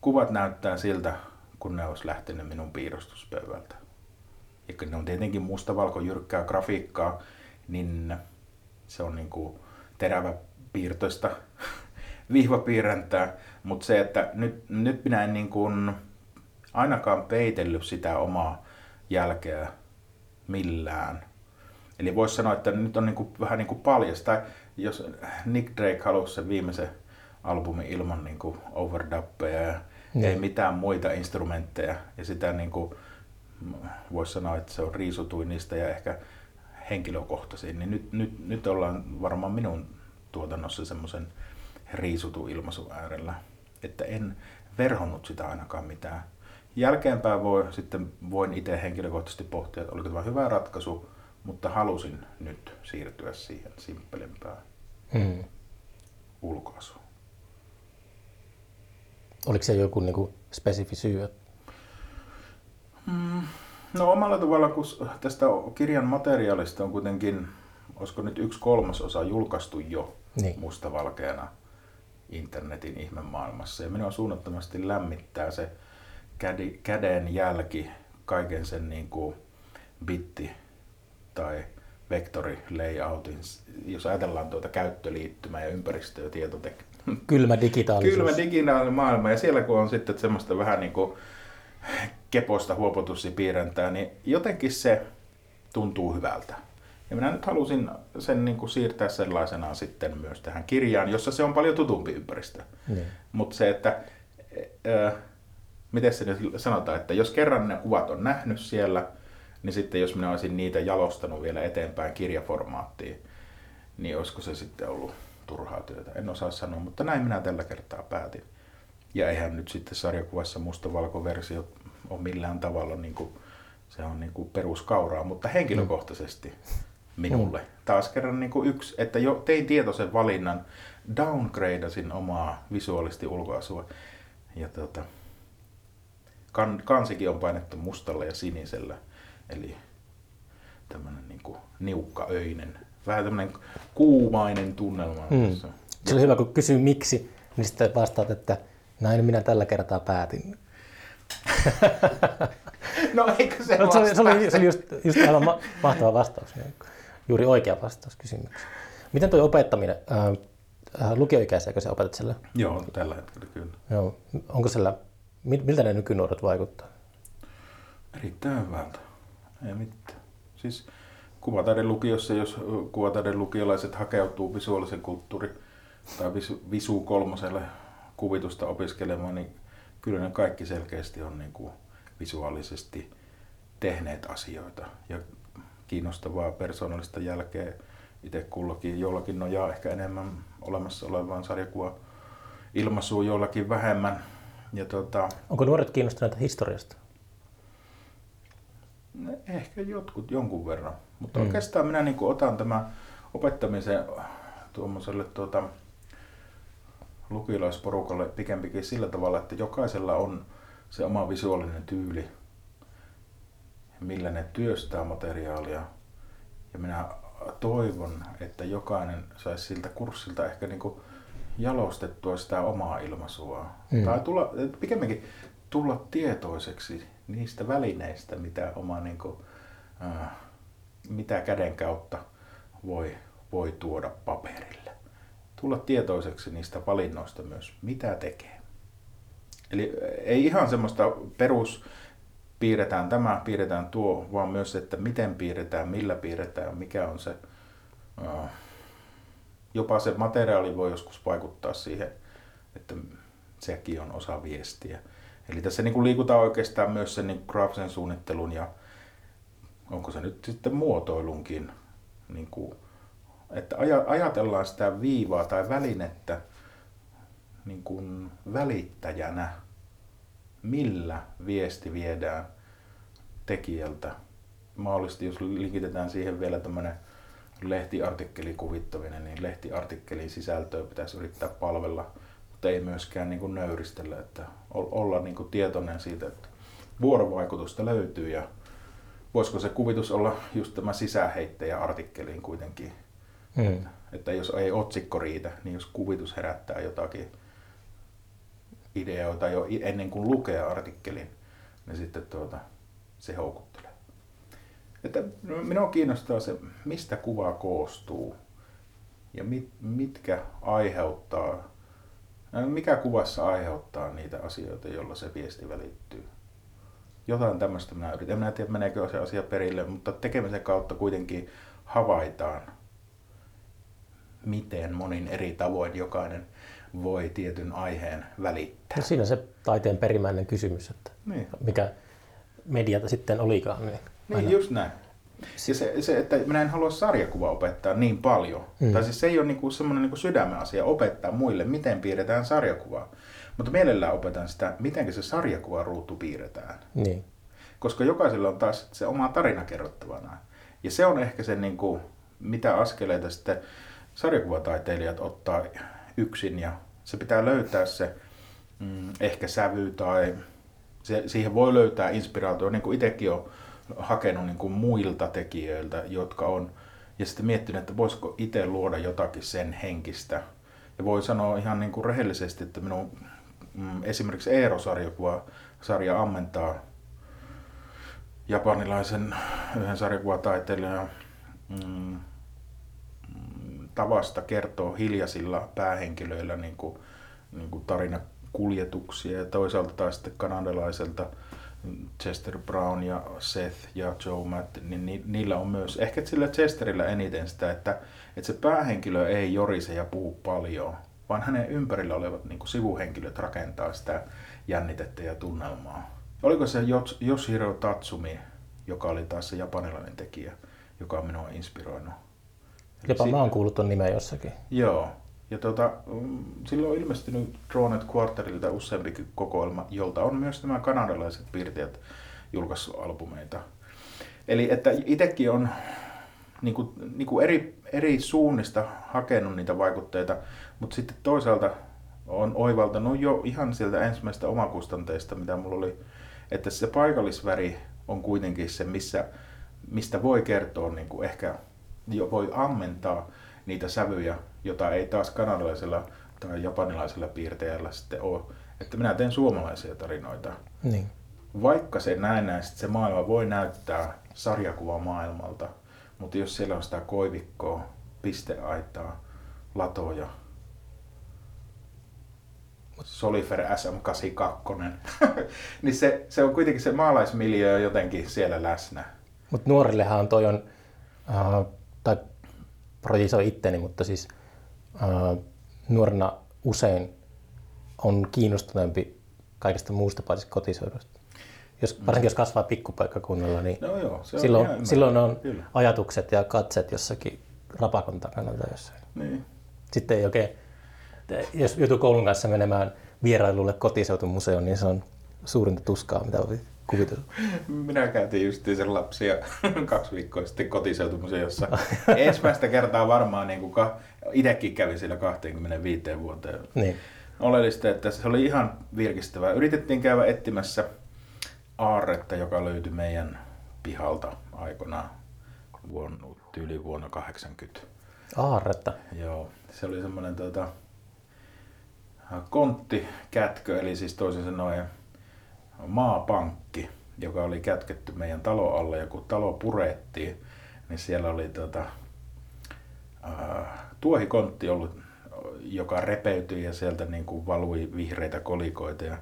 kuvat näyttää siltä, kun ne olisi lähtenyt minun piirustuspöydältä. Ja ne on tietenkin mustavalko jyrkkää grafiikkaa, niin se on niin kuin terävä piirtoista vihvapiirräntää, mutta se, että nyt, nyt minä en niin kuin ainakaan peitellyt sitä omaa jälkeä millään. Eli voisi sanoa, että nyt on niin kuin, vähän niin kuin paljasta. Tai jos Nick Drake halusi sen viimeisen albumin ilman niin kuin overdubbeja ja niin. ei mitään muita instrumentteja. Ja sitä niin kuin, voisi sanoa, että se on riisutuin niistä ja ehkä henkilökohtaisiin, niin nyt, nyt, nyt ollaan varmaan minun tuotannossa semmoisen riisutun ilmaisun äärellä, että en verhonnut sitä ainakaan mitään. Jälkeenpäin voi, sitten voin itse henkilökohtaisesti pohtia, että oliko tämä hyvä ratkaisu, mutta halusin nyt siirtyä siihen simppelempään hmm. ulkoasuun. Oliko se joku niin kuin, spesifi syy? Mm, No omalla tavalla, kun tästä kirjan materiaalista on kuitenkin, olisiko nyt yksi kolmasosa julkaistu jo niin. mustavalkeana internetin ihmemaailmassa. Ja minua suunnattomasti lämmittää se kädi, käden jälki kaiken sen niin kuin bitti tai vektorilayoutin, jos ajatellaan tuota käyttöliittymää ja ympäristö- ja tietotekniikkaa. Kylmä digitaalisuus. Kylmä digitaalinen maailma ja siellä kun on sitten semmoista vähän niin kuin keposta huopotussi piirrentää, niin jotenkin se tuntuu hyvältä. Ja minä nyt halusin sen niin kuin siirtää sellaisenaan sitten myös tähän kirjaan, jossa se on paljon tutumpi ympäristö. Niin. Mutta se, että äh, miten se nyt sanotaan, että jos kerran ne kuvat on nähnyt siellä, niin sitten jos minä olisin niitä jalostanut vielä eteenpäin kirjaformaattiin, niin olisiko se sitten ollut turhaa työtä. En osaa sanoa, mutta näin minä tällä kertaa päätin. Ja eihän nyt sitten sarjakuvassa mustavalkoversio ole millään tavalla niin kuin, se on niin kuin peruskauraa, mutta henkilökohtaisesti minulle mm. taas kerran niin kuin yksi, että jo tein tietoisen valinnan, downgradeasin omaa visuaalisesti ulkoasua ja tota, kan, kansikin on painettu mustalla ja sinisellä, eli tämmöinen niin kuin niukkaöinen, vähän tämmöinen kuumainen tunnelma. Mm. Se oli hyvä, kun kysyy miksi, niin sitten vastaat, että näin minä tällä kertaa päätin. no eikö se no, se, oli, se oli, se oli just, just aivan ma- mahtava vastaus. Niin juuri oikea vastaus kysymykseen. Miten tuo opettaminen, ää, lukioikäisiäkö sä opetat siellä? Joo, tällä hetkellä kyllä. Joo. Onko siellä, mi- miltä ne nykynuoret vaikuttaa? Erittäin hyvältä. Ei mitään. Siis kuvataiden lukiossa, jos kuvataiden lukiolaiset hakeutuu visuaalisen kulttuuri tai visu, visu kolmoselle kuvitusta opiskelemaan, niin kyllä ne kaikki selkeästi on niin kuin visuaalisesti tehneet asioita ja kiinnostavaa persoonallista jälkeä itse kullakin. Jollakin nojaa ehkä enemmän olemassa olevaan sarjakuva ilmaisuun, jollakin vähemmän. Ja tota, Onko nuoret kiinnostuneita historiasta? No, Ehkä jotkut jonkun verran, mutta mm. oikeastaan minä niin otan tämän opettamisen tuommoiselle tuota, lukilaisporukalle pikempikin sillä tavalla, että jokaisella on se oma visuaalinen tyyli, millä ne työstää materiaalia. Ja minä toivon, että jokainen saisi siltä kurssilta ehkä niin kuin jalostettua sitä omaa ilmaisua. Mm. Tai tulla, pikemminkin tulla tietoiseksi niistä välineistä, mitä oma niin kuin, äh, mitä käden kautta voi, voi tuoda paperille. Tulla tietoiseksi niistä valinnoista myös, mitä tekee. Eli äh, ei ihan semmoista perus piirretään tämä, piirretään tuo, vaan myös, että miten piirretään, millä piirretään, mikä on se, äh, jopa se materiaali voi joskus vaikuttaa siihen, että sekin on osa viestiä. Eli tässä niin kuin liikutaan oikeastaan myös sen niin graafisen suunnittelun ja onko se nyt sitten muotoilunkin, niin kuin, että aja- ajatellaan sitä viivaa tai välinettä niin kuin välittäjänä, millä viesti viedään tekijältä. Mahdollisesti jos linkitetään siihen vielä tämmöinen lehtiartikkelin kuvittaminen, niin lehtiartikkelin sisältöä pitäisi yrittää palvella, mutta ei myöskään niin kuin nöyristellä, että olla niin kuin tietoinen siitä, että vuorovaikutusta löytyy ja voisiko se kuvitus olla just tämä sisäheittäjä artikkeliin kuitenkin, Mm. että jos ei otsikko riitä, niin jos kuvitus herättää jotakin ideoita jo ennen kuin lukee artikkelin, niin sitten tuota, se houkuttelee. Että minua kiinnostaa se, mistä kuva koostuu ja mit, mitkä aiheuttaa, äh, mikä kuvassa aiheuttaa niitä asioita, joilla se viesti välittyy. Jotain tämmöistä minä yritän. En minä tiedä, meneekö se asia perille, mutta tekemisen kautta kuitenkin havaitaan, miten monin eri tavoin jokainen voi tietyn aiheen välittää. No siinä on se taiteen perimmäinen kysymys, että Niin. mikä mediata sitten olikaan. Niin Niin, aina- just näin. Ja se, se, että minä en halua sarjakuva opettaa niin paljon. Mm. Tai siis se ei ole niinku semmoinen niinku sydämen asia opettaa muille, miten piirretään sarjakuvaa. Mutta mielellään opetan sitä, miten se sarjakuva ruutu piirretään. Niin. Koska jokaisella on taas se oma tarina kerrottavana. Ja se on ehkä se, niinku, mitä askeleita sitten sarjakuvataiteilijat ottaa yksin. Ja se pitää löytää se mm, ehkä sävy tai se, siihen voi löytää inspiraatio, niin kuin itsekin olen hakenut niin kuin muilta tekijöiltä, jotka on, ja sitten miettinyt, että voisiko itse luoda jotakin sen henkistä. Ja voi sanoa ihan niin kuin rehellisesti, että minun mm, esimerkiksi Eero-sarjakuva sarja ammentaa japanilaisen yhden sarjakuvataiteilijan mm, tavasta kertoo hiljaisilla päähenkilöillä niin kuin, niin kuin tarinakuljetuksia ja toisaalta taas sitten kanadalaiselta Chester Brown ja Seth ja Joe Matt, niin ni, niillä on myös, ehkä sillä Chesterillä eniten sitä, että, että se päähenkilö ei jorise ja puhu paljon, vaan hänen ympärillä olevat niin kuin sivuhenkilöt rakentaa sitä jännitettä ja tunnelmaa. Oliko se Yos- Yoshiro Tatsumi, joka oli taas se japanilainen tekijä, joka on minua inspiroinut? Jopa mä oon kuullut ton nimen jossakin. Joo. Ja tota, mm, silloin on ilmestynyt Dronet Quarterilta useampikin kokoelma, jolta on myös nämä kanadalaiset piirtejät julkaissut albumeita. Eli että itsekin on niin kuin, niin kuin eri, eri suunnista hakenut niitä vaikutteita, mutta sitten toisaalta on oivaltanut jo ihan sieltä ensimmäistä omakustanteista, mitä mulla oli, että se paikallisväri on kuitenkin se, missä, mistä voi kertoa, niin kuin ehkä jo voi ammentaa niitä sävyjä, jota ei taas kanadalaisella tai japanilaisella piirteellä sitten ole. Että minä teen suomalaisia tarinoita. Niin. Vaikka se näennäisesti se maailma voi näyttää sarjakuvamaailmalta, mutta jos siellä on sitä koivikkoa, pisteaitaa, latoja. Solifer SM82. niin se, se on kuitenkin se maalaismiljö jotenkin siellä läsnä. Mutta nuorillehan toi on, äh, projisoi itteni, mutta siis äh, nuorena usein on kiinnostuneempi kaikesta muusta paitsi kotisoidosta. Jos, Mm. varsinkin jos kasvaa pikkupaikkakunnalla, niin No joo, se on silloin, ihan silloin on Kyllä. ajatukset ja katset jossakin rapakon takana tai jossain. Niin. Sitten ei oikein, jos joutuu koulun kanssa menemään vierailulle kotiseutumuseoon, niin se on suurinta tuskaa, mitä voi kuvitella. Minä käytin just sen lapsia kaksi viikkoa sitten kotiseutumuseossa. Ensimmäistä kertaa varmaan niin kuin itsekin kävin siellä 25 vuoteen. Niin. Oleellista, että se oli ihan virkistävää. Yritettiin käydä etsimässä aarretta, joka löytyi meidän pihalta aikoinaan vuonna, tyyli vuonna 80. Aarretta. Joo, se oli semmoinen tota, konttikätkö, eli siis toisin sanoen maapankki, joka oli kätketty meidän talo alle ja kun talo purettiin, niin siellä oli tota, äh, tuohikontti ollut, joka repeytyi ja sieltä niin kuin valui vihreitä kolikoita ja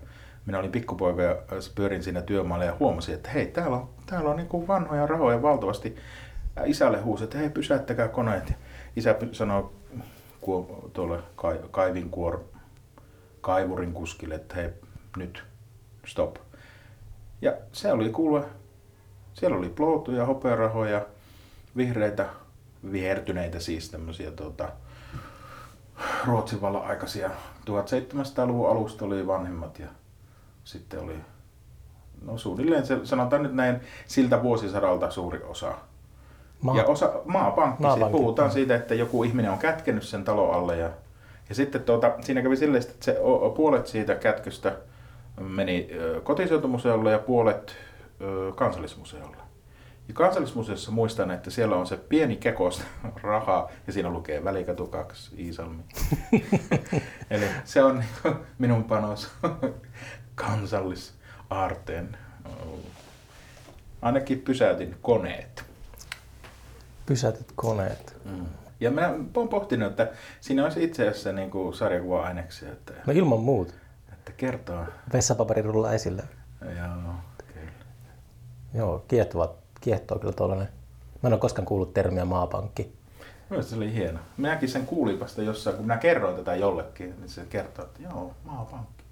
minä olin pikkupoika ja pyörin siinä työmaalla ja huomasin, että hei, täällä on, täällä on niin kuin vanhoja rahoja valtavasti. Ja isälle huusi, että hei, pysäyttäkää koneet. Isä sanoi tuolle kai, kaivinkuor, kaivurin kuskille, että hei, nyt, stop. Ja se oli kuule, siellä oli ploutuja, hopearahoja, vihreitä, vihertyneitä siis tämmöisiä tota, Ruotsin vallan aikaisia. 1700-luvun alusta oli vanhemmat ja sitten oli, no suunnilleen se, sanotaan nyt näin, siltä vuosisadalta suuri osa. Maa. Ja osa, maapankki, Maapankki. siis puhutaan siitä, että joku ihminen on kätkenyt sen talon alle ja, ja sitten tuota, siinä kävi silleen, että se puolet siitä kätköstä meni kotiseutumuseolle ja puolet kansallismuseolle. Ja kansallismuseossa muistan, että siellä on se pieni kekos rahaa ja siinä lukee Välikatu 2 Iisalmi. Eli se on minun panos kansallisaarteen. Ainakin pysäytin koneet. Pysäytet koneet. Mm. Ja minä olen pohtinut, että siinä olisi itse asiassa niin sarjakuva-aineksia, että, No ilman muuta. Että kertoo. Vessapaperi rullaa esille. Joo, kyllä. Joo, kiehtova, kiehtoo kyllä tuollainen. Mä en ole koskaan kuullut termiä maapankki. Mielestäni se oli hieno. Minäkin sen kuulin vasta jossain, kun minä kerroin tätä jollekin, niin se kertoo, että joo, maapankki.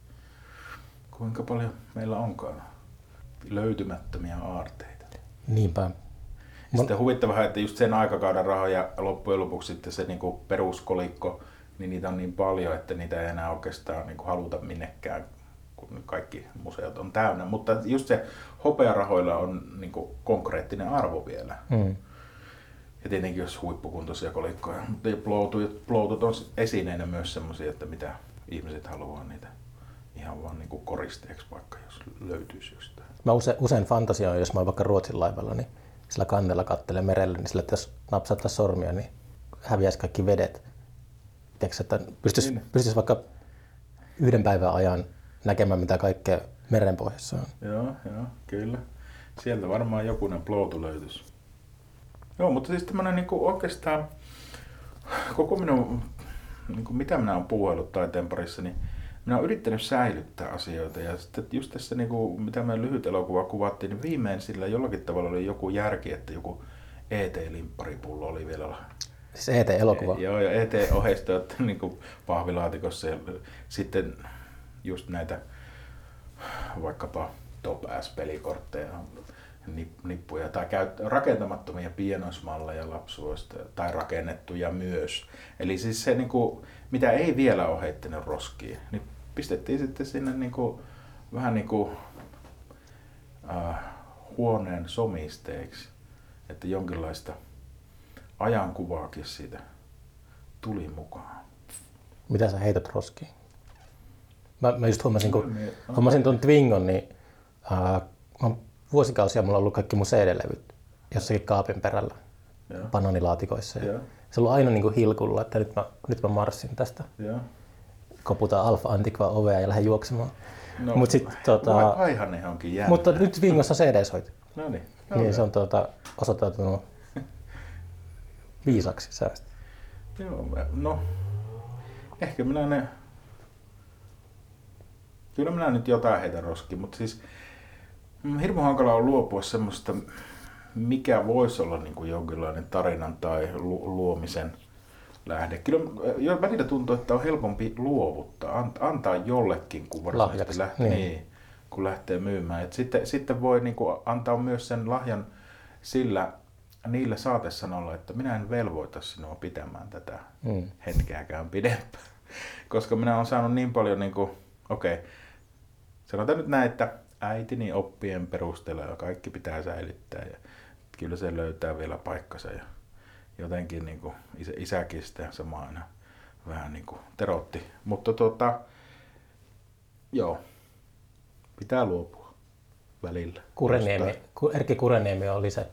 Kuinka paljon meillä onkaan löytymättömiä aarteita. Niinpä. Sitten huvittavaa, että just sen aikakauden rahoja loppujen lopuksi sitten se niinku peruskolikko, niin niitä on niin paljon, että niitä ei enää oikeastaan niinku haluta minnekään, kun kaikki museot on täynnä. Mutta just se hopearahoilla on niinku konkreettinen arvo vielä. Mm. Ja tietenkin jos huippukuntoisia kolikkoja. Mutta ploutut, ploutut on esineinä myös semmoisia, että mitä ihmiset haluaa niitä ihan vaan niinku koristeeksi vaikka, jos löytyisi jostain. Mä use, usein fantasioin, jos mä oon vaikka Ruotsin laivalla, niin sillä kannella kattelee merelle, niin sillä, jos napsauttaa sormia, niin häviäisi kaikki vedet. Tiedätkö, että pystyisi, Niin. pystyisi vaikka yhden päivän ajan näkemään, mitä kaikkea merenpohjassa on. Joo, joo, kyllä. Sieltä varmaan jokunen ploutu löytyisi. Joo, mutta siis tämmönen niinku oikeastaan koko minun, niinku mitä minä olen puuhaillut taiteen parissa, niin minä olen yrittänyt säilyttää asioita. Ja sitten just tässä, niinku, mitä me lyhyt elokuva kuvattiin, niin viimein sillä jollakin tavalla oli joku järki, että joku ET-limpparipullo oli vielä Siis ET-elokuva. Joo, ja ET-ohjeistajat niin kuin pahvilaatikossa ja sitten just näitä vaikkapa top S-pelikortteja, nip- nippuja tai käyt- rakentamattomia pienoismalleja lapsuudesta tai rakennettuja myös. Eli siis se, niin kuin, mitä ei vielä ole heittänyt roskiin, niin pistettiin sitten sinne niin kuin, vähän niin kuin, äh, huoneen somisteeksi, että jonkinlaista ajankuvaakin siitä tuli mukaan. Mitä sä heität roskiin? Mä, mä just huomasin, kun Niin, hommasin tuon Twingon, niin oon vuosikausia mulla on ollut kaikki mun CD-levyt jossakin kaapin perällä Joo. bananilaatikoissa. Ja se on ollut aina niin kuin hilkulla, että nyt mä, nyt mä marssin tästä. Joo. Koputaan Alfa Antiqua ovea ja lähden juoksemaan. No, Mut sit, tota- onkin jäänyt. Mutta nyt Twingossa CD-soit. No niin. Niin se on tuota, osoittautunut viisaksi säästä. Joo, no ehkä minä ne, kyllä minä nyt jotain heitä roski, mutta siis hirmu hankala on luopua semmoista, mikä voisi olla niin kuin jonkinlainen tarinan tai lu- luomisen lähde. Kyllä äh, jo välillä tuntuu, että on helpompi luovuttaa, an- antaa jollekin, kun varsinaisesti lähtee, niin. niin. kun lähtee myymään. Et sitten, sitten voi niin kuin antaa myös sen lahjan sillä niillä saatesanoilla, että minä en velvoita sinua pitämään tätä Mm. hetkeäkään pidempään. Koska minä olen saanut niin paljon, niin kuin, okei, okay, sanotaan nyt näin, että äitini oppien perusteella ja kaikki pitää säilyttää ja kyllä se löytää vielä paikkansa ja jotenkin niin kuin isä, isäkin sitä samaa aina vähän niin kuin terotti. Mutta tota, joo, pitää luopua välillä. Kureniemi, Erkki Kureniemi oli se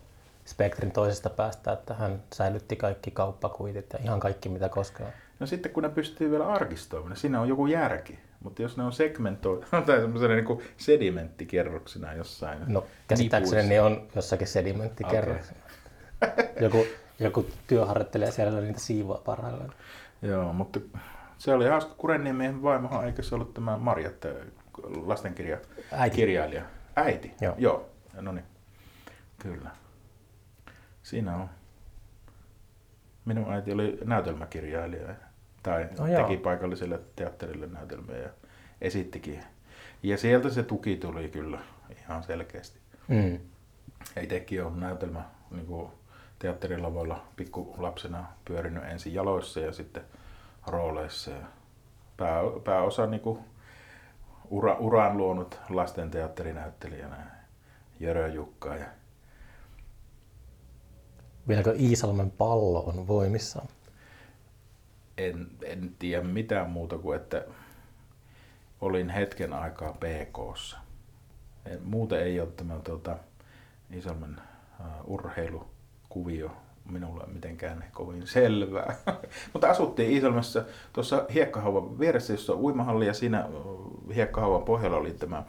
spektrin toisesta päästä, että hän säilytti kaikki kauppakuitit ja ihan kaikki mitä koskaan. No sitten kun ne pystyy vielä arkistoimaan, niin siinä on joku järki. Mutta jos ne on segmentoitu tai semmoisena niin sedimenttikerroksina jossain. No käsittääkseni nipuissa. ne on jossakin sedimenttikerroksessa. Joku, joku työharjoittelija siellä niitä siivoa parhaillaan. Joo, mutta se oli hauska. Kurenniemiehen vaimohan, eikö se ollut tämä Marjat, lastenkirja, Äiti. kirjailija? Äiti? Joo. Joo. No niin, kyllä. Siinä on. Minun äiti oli näytelmäkirjailija tai No oh, joo. teki paikalliselle teatterille näytelmiä ja esittikin. Ja sieltä se tuki tuli kyllä ihan selkeästi. Mm. Ja itsekin on näytelmä niin kuin teatterilavoilla pikkulapsena pyörinyt ensin jaloissa ja sitten rooleissa. Ja pää, pääosa niin kuin ura, uran luonut lasten teatterinäyttelijänä Jörö Jukka. Ja Vieläkö Iisalmen pallo on voimissa? en, en tiedä mitään muuta kuin, että olin hetken aikaa PKssa. En- Muuten ei ole tämä tuota, Isalmen uh, urheilukuvio minulle mitenkään kovin selvää. Mutta asuttiin Iisalmessa tuossa hiekkahauvan vieressä, jossa on uimahalli ja siinä uh, hiekkahauvan pohjalla oli tämä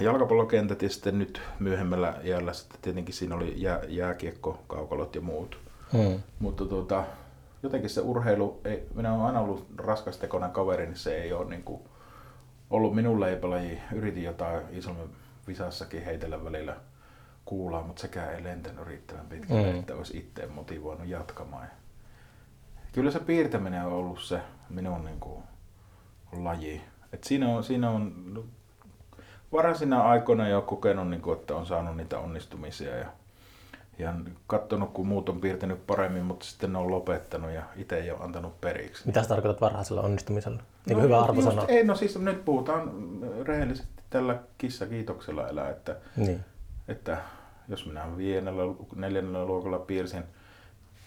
jalkapallokentät ja sitten nyt myöhemmällä iällä sitten tietenkin siinä oli jää, jääkiekko, kaukalot ja muut. Mm. Mutta tuota, jotenkin se urheilu, ei, minä olen aina ollut raskastekoinen kaveri, niin se ei ole niin kuin ollut minun leipälaji. Yritin jotain Isolmen visassakin heitellä välillä kuulaa, mutta sekään ei lentänyt riittävän pitkälle, Mm. että olisi itse motivoinut jatkamaan. Ja kyllä se piirtäminen on ollut se minun niin kuin, laji. Et siinä on, siinä on varhaisina aikoina jo kokenut, niin kuin, että on saanut niitä onnistumisia ja ja katsonut, kun muut on piirtänyt paremmin, mutta sitten ne on lopettanut ja itse ei ole antanut periksi. Mitä sä tarkoitat varhaisella onnistumisella? Niin No, hyvä just- arvosana. Ei, no siis nyt puhutaan rehellisesti tällä kissa-kiitoksella elää, että, Niin. että jos minä viidennellä, neljännellä luokalla piirsin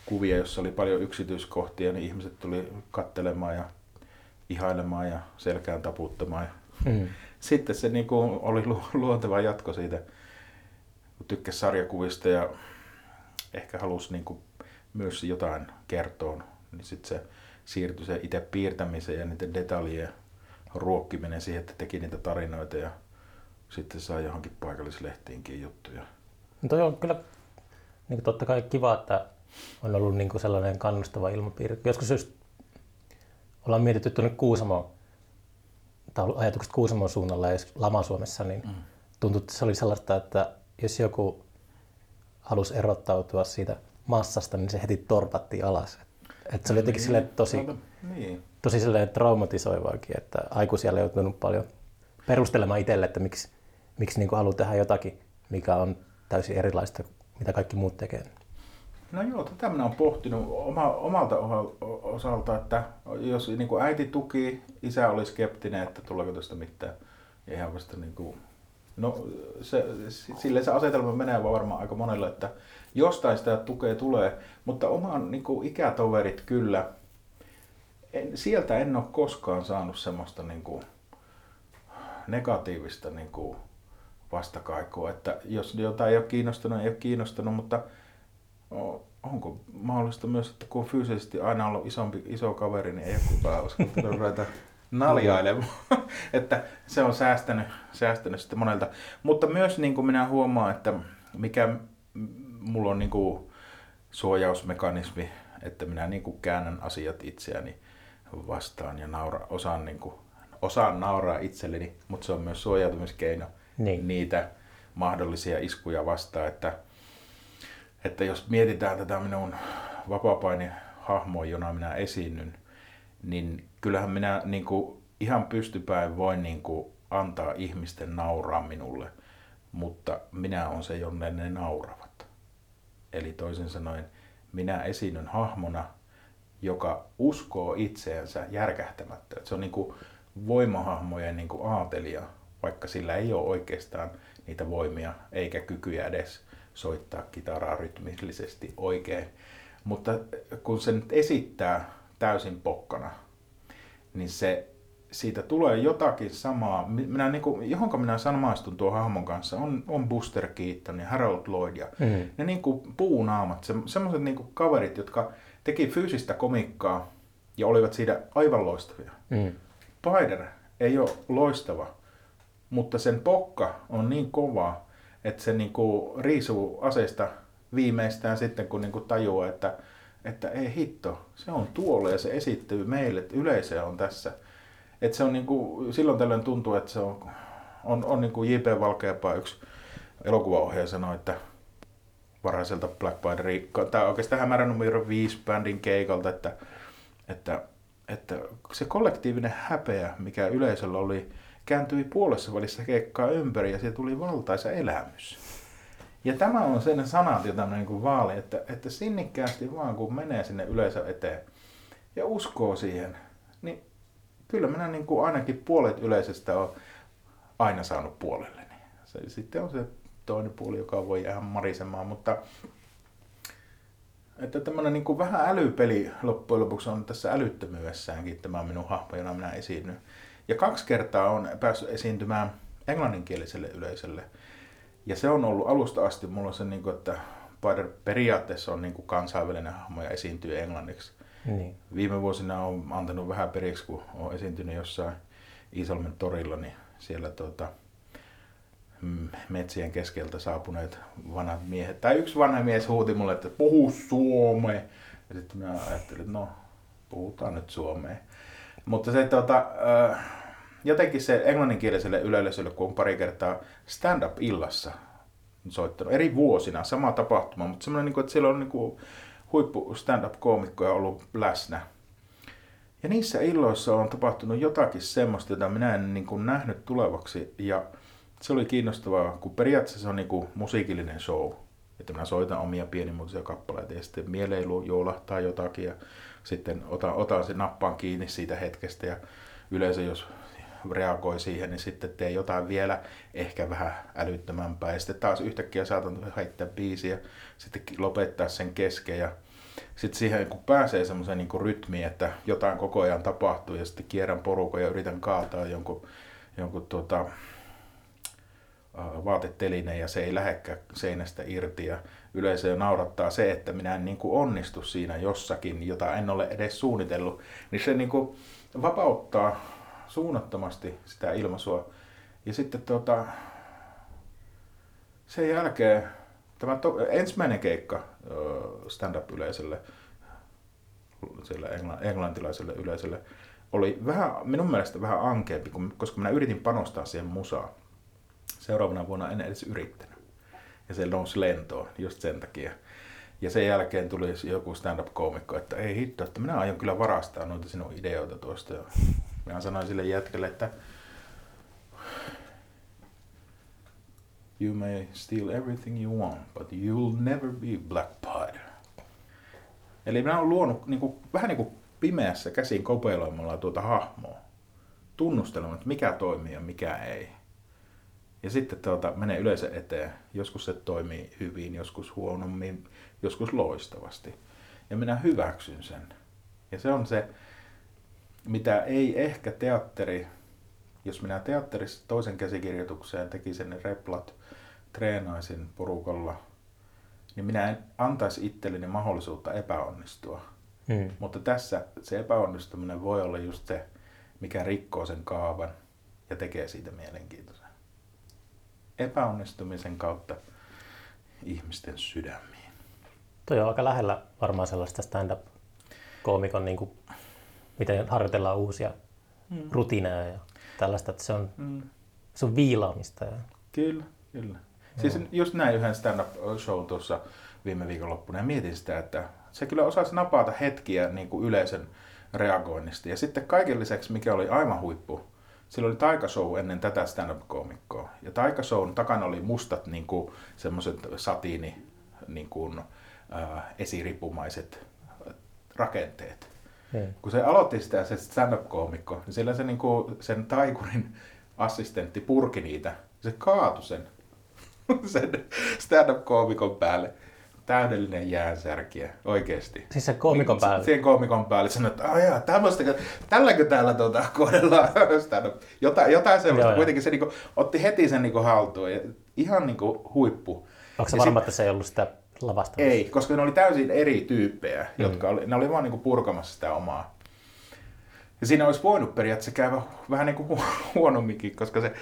kuvia, jossa oli paljon yksityiskohtia, niin ihmiset tuli kattelemaan ja ihailemaan ja selkään taputtamaan. Ja Mm. Sitten se niin kuin oli lu- luonteva jatko siitä, kun tykkäsi sarjakuvista ja ehkä halusi niin kuin myös jotain kertoa, niin sitten se siirtyi se itse piirtämiseen ja niiden detaljien ruokkiminen siihen, että teki niitä tarinoita ja sitten sai johonkin paikallislehtiinkin juttuja. No toi on kyllä niin kuin totta kai kiva, että on ollut niin kuin sellainen kannustava ilmapiiri. Joskus just ollaan mietitty tuonne Kuusamoon, tai ollut ajatukset Kuusamon suunnalla ja Lama-Suomessa, niin Mm. tuntui, että se oli sellaista, että jos joku halusi erottautua siitä massasta, niin se heti torpattiin alas. Et se oli jotenkin silleen tosi, Niin. tosi silleen traumatisoivaakin, että aikuisia on joutunut paljon perustelemaan itselle, että miksi, miksi niin haluaa tehdä jotakin, mikä on täysin erilaista, mitä kaikki muut tekee. No joo, tätä minä olen pohtinut oma, omalta osalta, että jos niin kuin äiti tuki, isä oli skeptinen, että tuleeko tästä mitään. Ja ihan vasta niin kuin, no se, sille se asetelma menee varmaan aika monelle, että jostain sitä tukea tulee, mutta oman niin kuin ikätoverit kyllä, en, sieltä en ole koskaan saanut semmoista niin kuin negatiivista niin kuin vastakaikua, että jos jotain ei ole kiinnostanut, ei ole kiinnostanut, mutta onko mahdollista myös, että kun on fyysisesti aina ollut isompi, iso kaveri, niin ei ole kukaan uskaltanut ruveta naljailemaan. että se on säästänyt, säästänyt sitten monelta. Mutta myös niin kuin minä huomaan, että mikä mulla on niin kuin suojausmekanismi, että minä niin kuin käännän asiat itseäni vastaan ja naura, osaan, niin kuin, osaan nauraa itselleni, mutta se on myös suojautumiskeino niin. niitä mahdollisia iskuja vastaan, että, että jos mietitään tätä minun vapaapaini hahmoa, jona minä esiinnyn, niin kyllähän minä niin kuin, ihan pystypäin voin niin kuin, antaa ihmisten nauraa minulle, mutta minä on se, jonne ne nauravat. Eli toisin sanoen, minä esiinnyn hahmona, joka uskoo itseensä järkähtämättä. Se on niin kuin voimahahmojen niin kuin aatelija, vaikka sillä ei ole oikeastaan niitä voimia eikä kykyjä edes soittaa kitaraa rytmillisesti oikein. Mutta kun se nyt esittää täysin pokkana, niin se, siitä tulee jotakin samaa. Minä, niin kuin, johonka minä samaistun tuon hahmon kanssa on, on Buster Keaton ja Harold Lloyd ja mm. ne niin kuin puunaamat, se, semmoiset niin kuin kaverit, jotka teki fyysistä komikkaa ja olivat siitä aivan loistavia. Mm. Spider ei ole loistava, mutta sen pokka on niin kova, että se niinku riisuu aseesta viimeistään sitten, kun niinku tajuaa, että, että ei hitto, se on tuolla ja se esittyy meille, että yleisö on tässä. Että se on niinku, silloin tällöin tuntuu, että se on, on, on niinku J.P. Valkeapaa yksi elokuvaohjaaja sanoi, että varhaiselta Black Panther, tai oikeastaan hämärä numero 5 bändin keikalta, että, että, että se kollektiivinen häpeä, mikä yleisöllä oli, kääntyi puolessa välissä keikkaa ympäri ja siitä tuli valtaisa elämys. Ja tämä on sen sanat, jota mä niin vaalin, että, että sinnikkäästi vaan kun menee sinne yleisö eteen ja uskoo siihen, niin kyllä minä niin kuin ainakin puolet yleisöstä on aina saanut puolelleni. Se, sitten on se toinen puoli, joka voi jäädä marisemaan, mutta että tämmöinen niin kuin vähän älypeli loppujen lopuksi on tässä älyttömyydessäänkin tämä minun hahmo, jona minä esiinnyn. Ja kaksi kertaa on päässyt esiintymään englanninkieliselle yleisölle. Ja se on ollut alusta asti mulla se, niin kuin, että Spider periaatteessa on niin kuin kansainvälinen hahmo ja esiintyy englanniksi. Niin. Viime vuosina on antanut vähän periksi, kun on esiintynyt jossain Iisalmen torilla, niin siellä tuota, mm, metsien keskeltä saapuneet vanhat miehet. Tai yksi vanha mies huuti mulle, että puhu suomea. Ja sitten minä ajattelin, että no, puhutaan nyt suomea. Mutta se tota, äh, jotenkin se englanninkieliselle yleisölle, kun on pari kertaa stand-up-illassa soittanut eri vuosina, sama tapahtuma, mutta semmoinen, niin kuin, että siellä on niin kuin, huippu stand-up-koomikkoja ollut läsnä. Ja niissä illoissa on tapahtunut jotakin semmoista, jota minä en niin kuin, nähnyt tulevaksi. Ja se oli kiinnostavaa, kun periaatteessa se on niin kuin, musiikillinen show. Että minä soitan omia pienimuotoisia kappaleita ja sitten mieleilu joulahtaa jotakin. Ja sitten otan, otan sen nappaan kiinni siitä hetkestä ja yleensä jos reagoi siihen, niin sitten tee jotain vielä ehkä vähän älyttömämpää. Ja sitten taas yhtäkkiä saatan heittää biisiä sitten lopettaa sen kesken. Ja sitten siihen kun pääsee semmoiseen niin rytmiin, että jotain koko ajan tapahtuu ja sitten kierrän porukon ja yritän kaataa jonkun, jonkun tuota, vaateteline ja se ei lähdekään seinästä irti ja yleisö naurattaa se, että minä en niin kuin onnistu siinä jossakin, jota en ole edes suunnitellut, niin se niin kuin vapauttaa suunnattomasti sitä ilmaisua. Ja sitten tuota, sen jälkeen tämä to, ensimmäinen keikka stand-up-yleisölle, sille englantilaiselle yleisölle, oli vähän, minun mielestä vähän ankeampi, koska minä yritin panostaa siihen musaan. Seuraavana vuonna en edes yrittänyt. Ja se nousi lentoon just sen takia. Ja sen jälkeen tuli joku stand-up-koomikko, että ei hitto, että minä aion kyllä varastaa noita sinun ideoita tuosta. Ja minä sanoin sille jätkelle, että You may steal everything you want, but you'll never be Black Panther. Eli minä olen luonut niin kuin, vähän niin kuin pimeässä käsin kopeiloimalla tuota hahmoa. Tunnustelemaan, että mikä toimii ja mikä ei. Ja sitten tuota, menee yleensä eteen. Joskus se toimii hyvin, joskus huonommin, joskus loistavasti. Ja minä hyväksyn sen. Ja se on se, mitä ei ehkä teatteri, jos minä teatterissa toisen käsikirjoitukseen tekisin ne replat, treenaisin porukalla, niin minä en antaisi itselleni mahdollisuutta epäonnistua. Hmm. Mutta tässä se epäonnistuminen voi olla just se, mikä rikkoo sen kaavan ja tekee siitä mielenkiintoisen epäonnistumisen kautta ihmisten sydämiin. Toi on aika lähellä varmaan sellaista stand-up koomikon, niin kuin, miten harjoitellaan uusia mm. rutiineja ja tällaista, että se on, mm. se on viilaamista. Ja... Kyllä, kyllä. Siis just näin yhden stand-up-show tuossa viime viikonloppuna ja mietin sitä, että se kyllä osasi napata hetkiä niin kuin yleisön reagoinnista. Ja sitten kaiken lisäksi, mikä oli aivan huippu, sillä oli taikashow ennen tätä stand-up-koomikkoa. Ja taikashown takana oli mustat niin kuin, semmoiset satiini niin kuin, äh, esiripumaiset rakenteet. Hmm. Kun se aloitti sitä se stand-up-koomikko, niin sillä se niin kuin, sen taikurin assistentti purki niitä. Se kaatui sen, sen stand-up-koomikon päälle täydellinen jäänsärkiä, oikeesti. Siis se koomikon päälle? Siihen koomikon päälle sanoi, että ajaa, tämmöistä, tälläkö täällä tuota, kohdellaan jotain, jotain semmoista. Joo, Kuitenkin se niinku, otti heti sen niinku haltuun ja ihan niinku huippu. Onko se varma, sit, että se ei ollut sitä lavasta? Ei, koska ne oli täysin eri tyyppejä, mm. jotka oli, ne oli vaan niinku purkamassa sitä omaa. Ja siinä olisi voinut periaatteessa käydä vähän niin kuin huonomminkin, koska se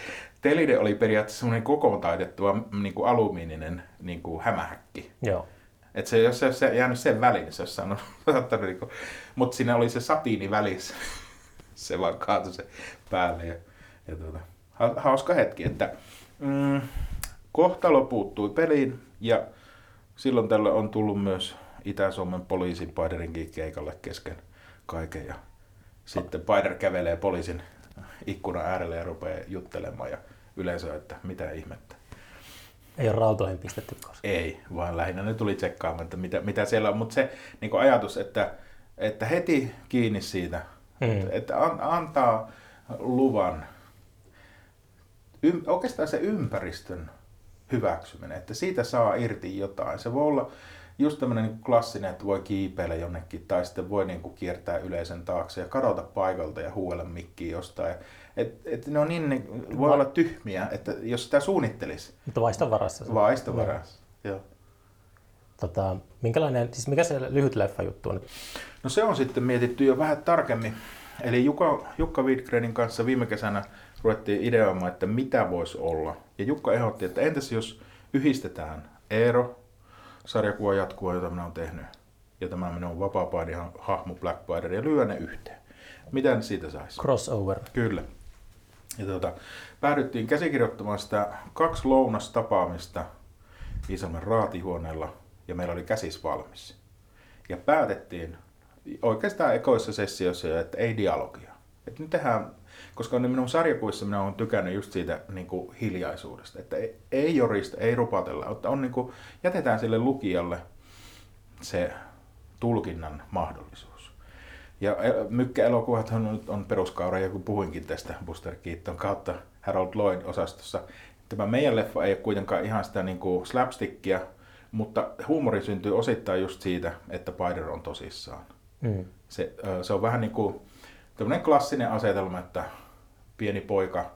telide oli periaatteessa semmoinen kokoon taitettua niin kuin alumiininen niin kuin hämähäkki. Joo. Et se, jos se olisi jäänyt sen väliin, niin se olisi saanut, niin kuin, mutta siinä oli se satiini välissä. se vaan kaatui se päälle. Ja, ja tuota, hauska hetki, että mm, kohtalo puuttui peliin ja silloin tällä on tullut myös Itä-Suomen poliisin Paiderinkin keikalle kesken kaiken. Ja sitten Paider kävelee poliisin ikkunan äärelle ja rupeaa juttelemaan ja yleisö, että mitä ihmettä. Ei ole rautoihin pistetty koskaan. Ei, vaan lähinnä ne tuli tsekkaamaan, että mitä, mitä siellä on. Mutta se niin ajatus, että, että heti kiinni siitä, hmm. että an, antaa luvan, ym, oikeastaan se ympäristön hyväksyminen, että siitä saa irti jotain. Se voi olla just tämmöinen niin klassinen, että voi kiipeillä jonnekin tai sitten voi niin kuin kiertää yleisen taakse ja kadota paikalta ja huuella mikkiin jostain. Et, et ne on niin, ne voi Va- olla tyhmiä, että jos sitä suunnittelisi. Mutta vaiston varassa. Vaiston varassa, joo. Tota, minkälainen, siis mikä se lyhyt leffa juttu on? No se on sitten mietitty jo vähän tarkemmin. Eli Jukka, Jukka Widgrenin kanssa viime kesänä ruvettiin ideoimaan, että mitä voisi olla. Ja Jukka ehdotti, että entäs jos yhdistetään Eero, sarjakuva jatkuva, jota minä olen tehnyt, ja tämä minun vapaa hahmo Black Spider, ja lyö ne yhteen. Mitä siitä saisi? Crossover. Kyllä. Ja tuota, päädyttiin käsikirjoittamaan sitä kaksi lounastapaamista Iisalmen raatihuoneella, ja meillä oli käsis valmis. Ja päätettiin oikeastaan ekoissa sessioissa, että ei dialogia. Että nyt tehdään, koska minun sarjakuissa minä olen tykännyt just siitä niin kuin hiljaisuudesta, että ei, ei jorista, ei rupatella, että on niin kuin, jätetään sille lukijalle se tulkinnan mahdollisuus. Ja mykkäelokuvat on, on peruskaura, ja kun puhuinkin tästä Buster Keaton kautta Harold Lloyd-osastossa, tämä meidän leffa ei ole kuitenkaan ihan sitä niin kuin slapstickia, mutta huumori syntyy osittain just siitä, että Spider on tosissaan. Mm. Se, se on vähän niin kuin tämmöinen klassinen asetelma, että pieni poika,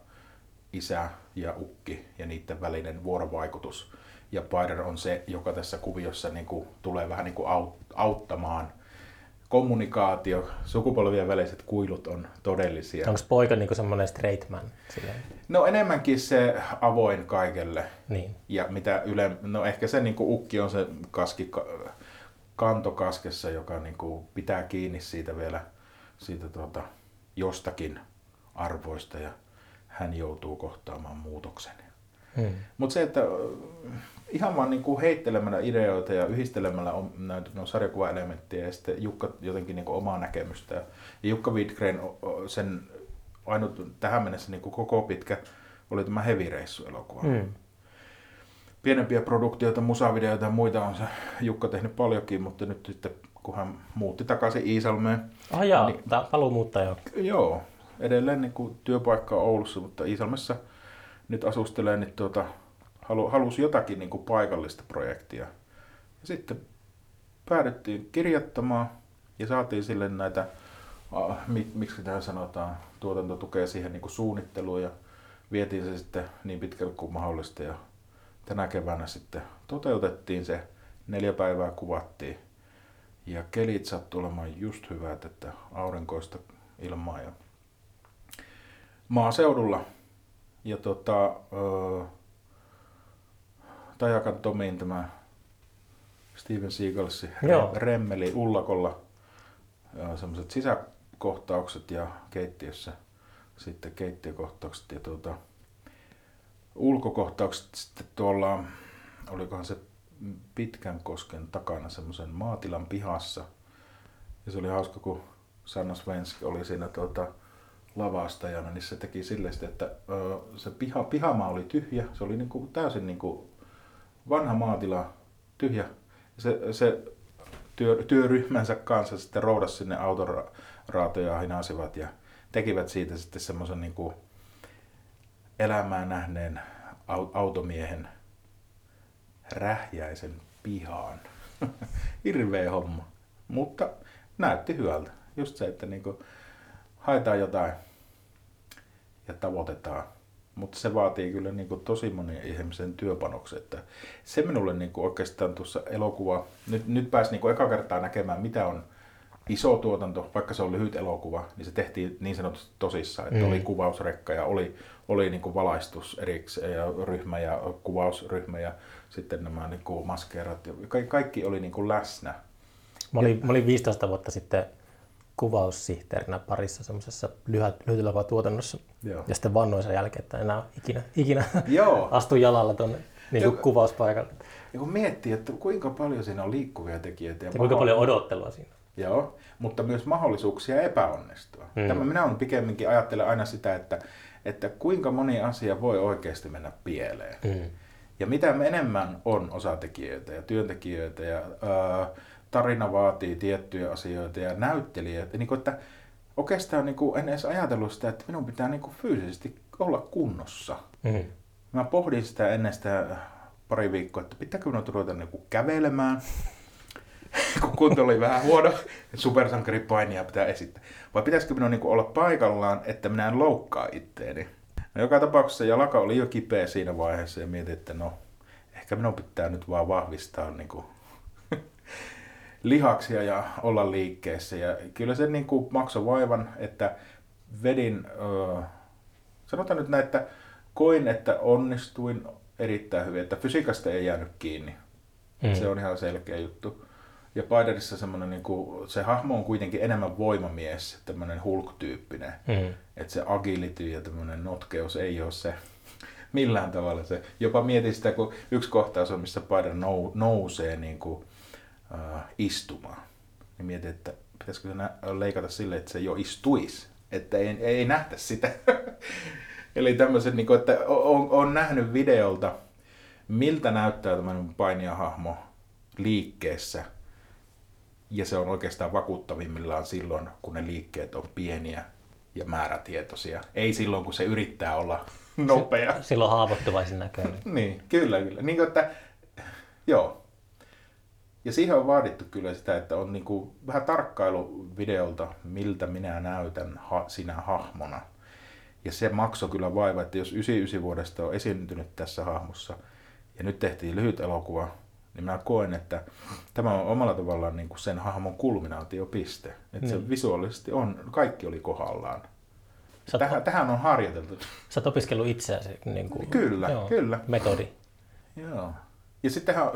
isä ja ukki ja niiden välinen vuorovaikutus. Ja Spider on se, joka tässä kuviossa niin kuin, tulee vähän niin kuin auttamaan – kommunikaatio, sukupolvien väliset kuilut on todellisia. Onko poika niin semmoinen straight man? Silleen? No enemmänkin se avoin kaikelle. Niin. Ja mitä yle, no ehkä se niin ukki on se kaski, kantokaskessa, joka niin kuin pitää kiinni siitä vielä siitä tuota, jostakin arvoista ja hän joutuu kohtaamaan muutoksen. Hmm. Mutta se, että ihan vaan niin kuin heittelemällä ideoita ja yhdistelemällä näitä no, sarjakuvaelementtejä ja sitten Jukka jotenkin niin kuin omaa näkemystä. Ja Jukka Widgren sen ainut tähän mennessä niin kuin koko pitkä oli tämä Heavy Reissu-elokuva. Mm. Pienempiä produktioita, musavideoita ja muita on se Jukka tehnyt paljonkin, mutta nyt sitten kun hän muutti takaisin Iisalmeen. Ah jaa, niin, paluu. Joo, edelleen niin kuin työpaikka Oulussa, mutta Iisalmessa nyt asustelee, niin tuota, halu, halusi jotakin niin kuin paikallista projektia. Ja sitten päädyttiin kirjoittamaan ja saatiin sille näitä, äh, miksi tämä sanotaan, tuotantotukea siihen niin kuin suunnitteluun ja vietiin se sitten niin pitkälle kuin mahdollista ja tänä keväänä sitten toteutettiin se, neljä päivää kuvattiin ja kelit sattuu olemaan just hyvät, että aurinkoista ilmaa ja maaseudulla. Ja tota, Tajakan Tomin tämä Steven Seagalsi Remmeli Ullakolla semmoiset sisäkohtaukset ja keittiössä sitten keittiökohtaukset ja tuota, ulkokohtaukset sitten tuolla, olikohan se pitkän kosken takana semmoisen maatilan pihassa. Ja se oli hauska, kun Sanna Svensk oli siinä tuota, lavastajana, niin se teki silleen, että se piha, pihamaa oli tyhjä. Se oli niinku täysin niinku vanha maatila, tyhjä. Se, se työ, työryhmänsä kanssa sitten roudas sinne autoraatoja hinasivat ja tekivät siitä sitten semmoisen niinku elämää nähneen automiehen rähjäisen pihaan. Hirveä homma. Mutta näytti hyvältä. Just se, että niinku haetaan jotain ja tavoitetaan. Mutta se vaatii kyllä niinku tosi monen ihmisen työpanoksen. Että se minulle niinku oikeastaan tuossa elokuva, nyt, nyt pääsi niinku eka kertaa näkemään, mitä on iso tuotanto, vaikka se on lyhyt elokuva, niin se tehtiin niin sanotusti tosissaan, että mm. oli kuvausrekka ja oli, oli niin kuin valaistus erikseen ja ryhmä ja kuvausryhmä ja sitten nämä niin kuin maskeerat ja kaikki, kaikki oli niin kuin läsnä. Mä olin, mä olin 15 vuotta sitten kuvaussihteerinä parissa semmoisessa lyhyt tuotannossa. Joo. Ja sitten vannoin sen jälkeen, että enää ikinä, ikinä Joo. astu jalalla tuonne niin kuvauspaikalle. Ja kun miettii, että kuinka paljon siinä on liikkuvia tekijöitä. Ja, ja kuinka paljon odottelua siinä Joo, mutta myös mahdollisuuksia epäonnistua. Mm. Tämä minä on pikemminkin ajattelen aina sitä, että, että kuinka moni asia voi oikeasti mennä pieleen. Mm. Ja mitä enemmän on osatekijöitä ja työntekijöitä ja ää, tarina vaatii tiettyjä asioita ja näyttelijöitä, niin kuin, että oikeastaan niin kuin, en edes ajatellut sitä, että minun pitää niin kuin, fyysisesti olla kunnossa. Mm. Mä pohdin sitä ennen sitä pari viikkoa, että pitääkö minun ruveta niin kuin, kävelemään kun kunto oli vähän huono, supersankaripainia pitää esittää. Vai pitäisikö minun niin olla paikallaan, että minä en loukkaa itteeni? No, joka tapauksessa jalka oli jo kipeä siinä vaiheessa ja mietin, että no, ehkä minun pitää nyt vaan vahvistaa niin kuin, lihaksia ja olla liikkeessä. Ja kyllä se niin kuin maksoi vaivan, että vedin, öö, sanotaan nyt näin, että koin, että onnistuin erittäin hyvin, että fysiikasta ei jäänyt kiinni. Mm. Se on ihan selkeä juttu. Ja Biderissa semmoinen, niin kuin, se hahmo on kuitenkin enemmän voimamies, tämmöinen Hulk-tyyppinen. Mm. Että se agility ja tämmöinen notkeus ei ole se millään tavalla se. Jopa mietin sitä, kun yksi kohtaus on, missä Bider nou, nousee niin kuin, uh, istumaan. Niin mietin, että pitäisikö se leikata silleen, että se jo istuisi. Että ei, ei nähtä sitä. Eli tämmöiset, niin kuin, että on, on nähnyt videolta, miltä näyttää tämmöinen painijahahmo liikkeessä – ja se on oikeastaan vakuuttavimmillaan silloin, kun ne liikkeet on pieniä ja määrätietoisia. Ei silloin, kun se yrittää olla nopea. Silloin haavoittuvaisen näköinen. niin, kyllä, kyllä. Niin kuin, että, joo. Ja siihen on vaadittu kyllä sitä, että on niin kuin vähän tarkkailu videolta, miltä minä näytän ha- sinä hahmona. Ja se maksoi kyllä vaiva, että jos 99 vuodesta on esiintynyt tässä hahmossa, ja nyt tehtiin lyhyt elokuva, niin mä koen, että tämä on omalla tavallaan niin kuin sen hahmon kulminaatiopiste. Että niin. se visuaalisesti on, kaikki oli kohdallaan. Tähän, tähän on harjoiteltu. Sä oot opiskellut itseäsi niin kuin, kyllä, joo, kyllä. metodi. Joo. Ja sittenhän,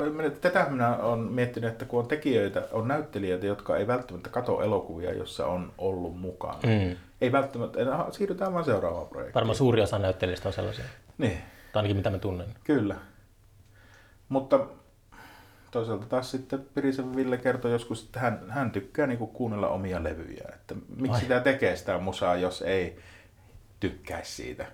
tätä minä olen miettinyt, että kun on tekijöitä, on näyttelijöitä, jotka ei välttämättä kato elokuvia, jossa on ollut mukana. Mm. Ei välttämättä, siirrytään vaan seuraavaan projektiin. Varmaan suuri osa näyttelijöistä on sellaisia. Niin. Tai ainakin mitä mä tunnen. Kyllä. Mutta toisaalta taas sitten Pirisen Ville kertoi joskus, että hän, hän tykkää niinku kuunnella omia levyjä. Että miksi Ai. sitä tekee sitä musaa, jos ei tykkäisi siitä.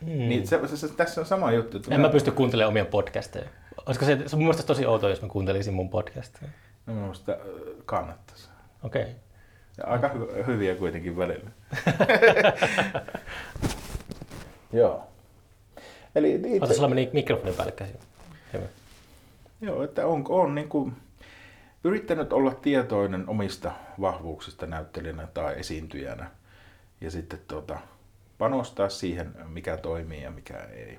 Mm. Niin se, se, se, tässä on sama juttu. Että en mä, mä pysty kuuntelemaan omia podcasteja. Olisiko se, se mun tosi outoa, jos mä kuuntelisin mun podcasteja. No mielestä kannattaisi. Okei. Okay. Ja aika hy- hyviä kuitenkin välillä. Joo. Eli niitä... Ota sulla meni mikrofonin päälle käsin. Hyvä. Joo, että on, on niin kuin yrittänyt olla tietoinen omista vahvuuksista näyttelijänä tai esiintyjänä ja sitten tuota, panostaa siihen, mikä toimii ja mikä ei.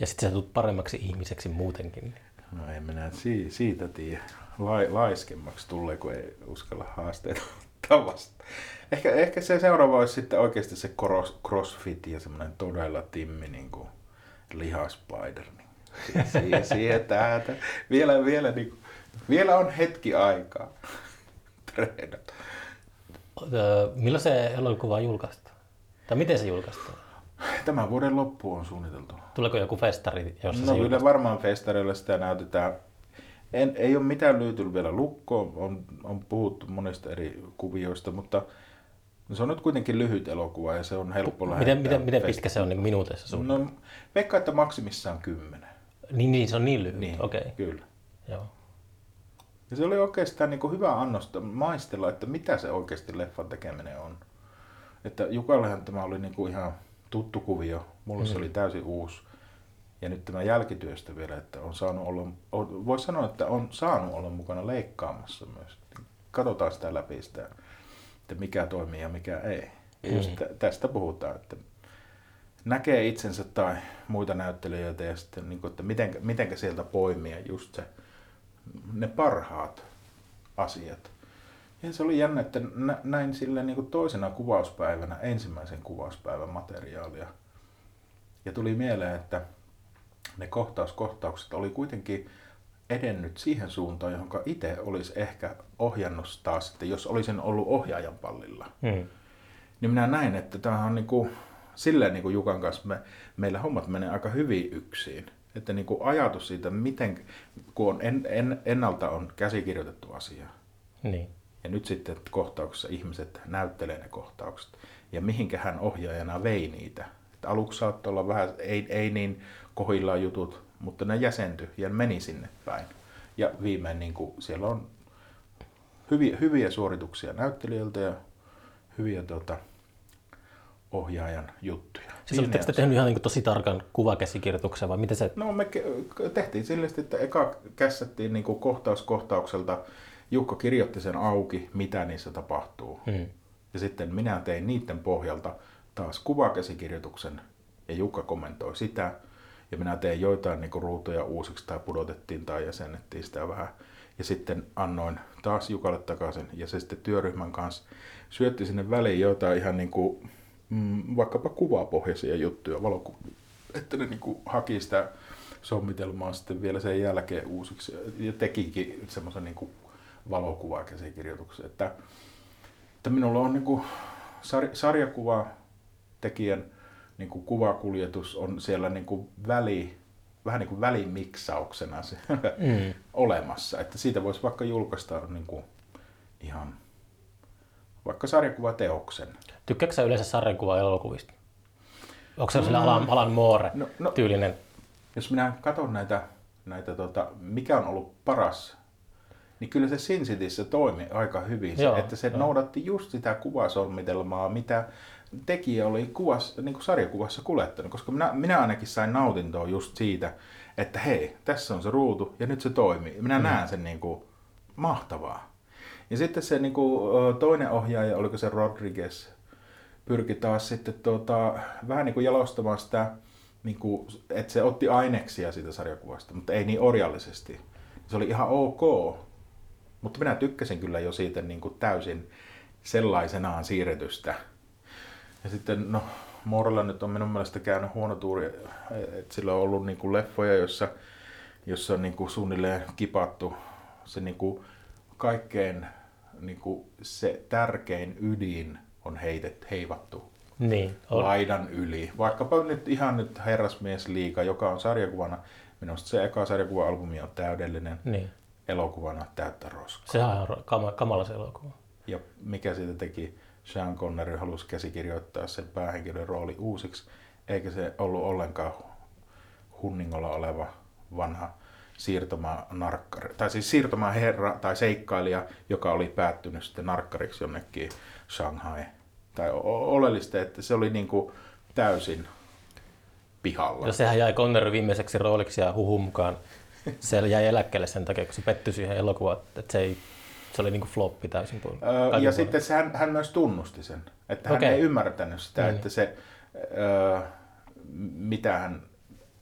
Ja sitten sä tulet paremmaksi ihmiseksi muutenkin. No en minä si- siitä tiedä. Lai, laiskemmaksi tulee, kun ei uskalla haasteita tavasta. Ehkä, ehkä se seuraava olisi sitten oikeasti se cross, crossfit ja semmoinen todella timmi niin kuin lihaspider. Niin siihen, siihen täältä. Vielä, vielä, niin kuin, vielä on hetki aikaa treenata. Milloin se elokuva julkaistaan? Tai miten se julkaistaan? Tämän vuoden loppu on suunniteltu. Tuleeko joku festari, jossa No kyllä varmaan festareilla sitä näytetään. En, ei ole mitään lyyty vielä lukkoon, on, on puhuttu monista eri kuvioista, mutta se on nyt kuitenkin lyhyt elokuva ja se on helppo Miten, lähettää miten, miten pitkä se on niin minuuteissa sun? No, veikkaa, että maksimissaan kymmenen. Niin, niin, se on niin lyhyt. Niin, Okei, okay. kyllä. joo. Ja se oli oikeastaan niin kuin hyvä annosta maistella, että mitä se oikeasti leffan tekeminen on. Että Jukallehan tämä oli niin kuin ihan tuttu kuvio, mulle se Mm. oli täysin uusi. Ja nyt tämä jälkityöstä vielä, että on saanut olla, on, voisi sanoa, että on saanut olla mukana leikkaamassa myös. Katsotaan sitä läpi sitä, että mikä toimii ja mikä ei. Mm. tä- tästä puhutaan, että näkee itsensä tai muita näyttelijöitä ja sitten, niin kuin, että miten, mitenkä sieltä poimia just se, ne parhaat asiat. Ja se oli jännä, että nä- näin sille niin kuin toisena kuvauspäivänä ensimmäisen kuvauspäivän materiaalia. Ja tuli mieleen, että ne kohtauskohtaukset oli kuitenkin edennyt siihen suuntaan, johon itse olisi ehkä ohjannut taas, että jos olisin ollut ohjaajan pallilla. Hmm. Niin minä näin, että tämä on niinku, silleen niin kuin Jukan kanssa me, meillä hommat menee aika hyvin yksin. Että niin kuin ajatus siitä, miten, kun on en, en, ennalta on käsikirjoitettu asia, Niin. Ja nyt sitten kohtauksessa ihmiset näyttelee ne kohtaukset, ja mihinkä hän ohjaajana vei niitä. Että aluksi saattoi olla vähän, ei, ei niin kohillaan jutut, mutta ne jäsentyi ja meni sinne päin. Ja viimein niin kuin, siellä on hyviä, hyviä suorituksia näyttelijöiltä ja hyviä tuota, ohjaajan juttuja. Siis olitteko te tehnyt ihan niin tosi tarkan kuvakäsikirjoituksen vai miten se... No me tehtiin sille, että eka kässättiin niin kohtaus kohtaukselta. Jukka kirjoitti sen auki, mitä niissä tapahtuu. Hmm. Ja sitten minä tein niiden pohjalta taas kuvakäsikirjoituksen ja Jukka kommentoi sitä. Ja minä tein joitain niin ruutuja uusiksi tai pudotettiin tai jäsennettiin sitä vähän. Ja sitten annoin taas Jukalle takaisin ja se sitten työryhmän kanssa syötti sinne väliin jotain ihan niin kuin, mm, vaikkapa kuvapohjaisia juttuja, valoku- että ne niin kuin haki sitä sommitelmaa sitten vielä sen jälkeen uusiksi ja tekikin semmoisen niin kuin valokuvakäsikirjoituksen. Että, että minulla on niin kuin sar, sarjakuva tekijän niin kuin kuvakuljetus on siellä niin kuin väli, vähän niin kuin välimiksauksena se, Mm. olemassa. Että siitä voisi vaikka julkaista niin kuin ihan vaikka sarjakuvateoksen. Tykkääkö sä yleensä sarjakuva elokuvista? Onko se mm. Alan, Alan Moore No, no, tyylinen? jos minä katson näitä, näitä tota, mikä on ollut paras, niin kyllä se Sin Cityssä toimi aika hyvin. Joo, että se joo. noudatti just sitä kuvasolmitelmaa, mitä tekijä oli kuvas, niin kuin sarjakuvassa kuljettanut. Koska minä, minä ainakin sain nautintoa just siitä, että hei, tässä on se ruutu ja nyt se toimii. Minä mm. näen sen niin kuin, mahtavaa. Ja sitten se niin kuin, toinen ohjaaja, oliko se Rodriguez, pyrki taas sitten tuota, vähän niin kuin jalostamaan sitä, niin kuin, että se otti aineksia siitä sarjakuvasta, mutta ei niin orjallisesti. Se oli ihan ok, mutta minä tykkäsin kyllä jo siitä niin kuin täysin sellaisenaan siirretystä. Ja sitten, no, Moorella nyt on minun mielestä käynyt huono tuuri, että sillä on ollut niin kuin leffoja, jossa, jossa on niin kuin suunnilleen kipattu se niin kuin kaikkein niin kuin se tärkein ydin on heitet, heivattu Niin, on. laidan yli. Vaikkapa nyt ihan nyt Herrasmies liika, joka on sarjakuvana, minusta se eka sarjakuva-albumi on täydellinen, Niin. Elokuvana täyttä roskaa. Sehän on kama, kamala se elokuva. Ja mikä siitä teki, Sean Connery halusi käsikirjoittaa sen päähenkilön rooli uusiksi, eikä se ollut ollenkaan hunningolla oleva vanha siirtomaa narkkari, tai siis siirtomaa herra tai seikkailija, joka oli päättynyt sitten narkkariksi jonnekin Shanghai. Tai oleellista, että se oli niin kuin täysin pihalla. Ja sehän jäi Connery viimeiseksi rooliksi ja huhun mukaan se jäi eläkkeelle sen takia, kun se pettyi siihen elokuvaan, että se, ei, se oli niinku floppi täysin puolella. Öö, ja puolin. sitten se, hän, hän myös tunnusti sen, että hän Okei. ei ymmärtänyt sitä, Niin. että se, öö, mitä hän,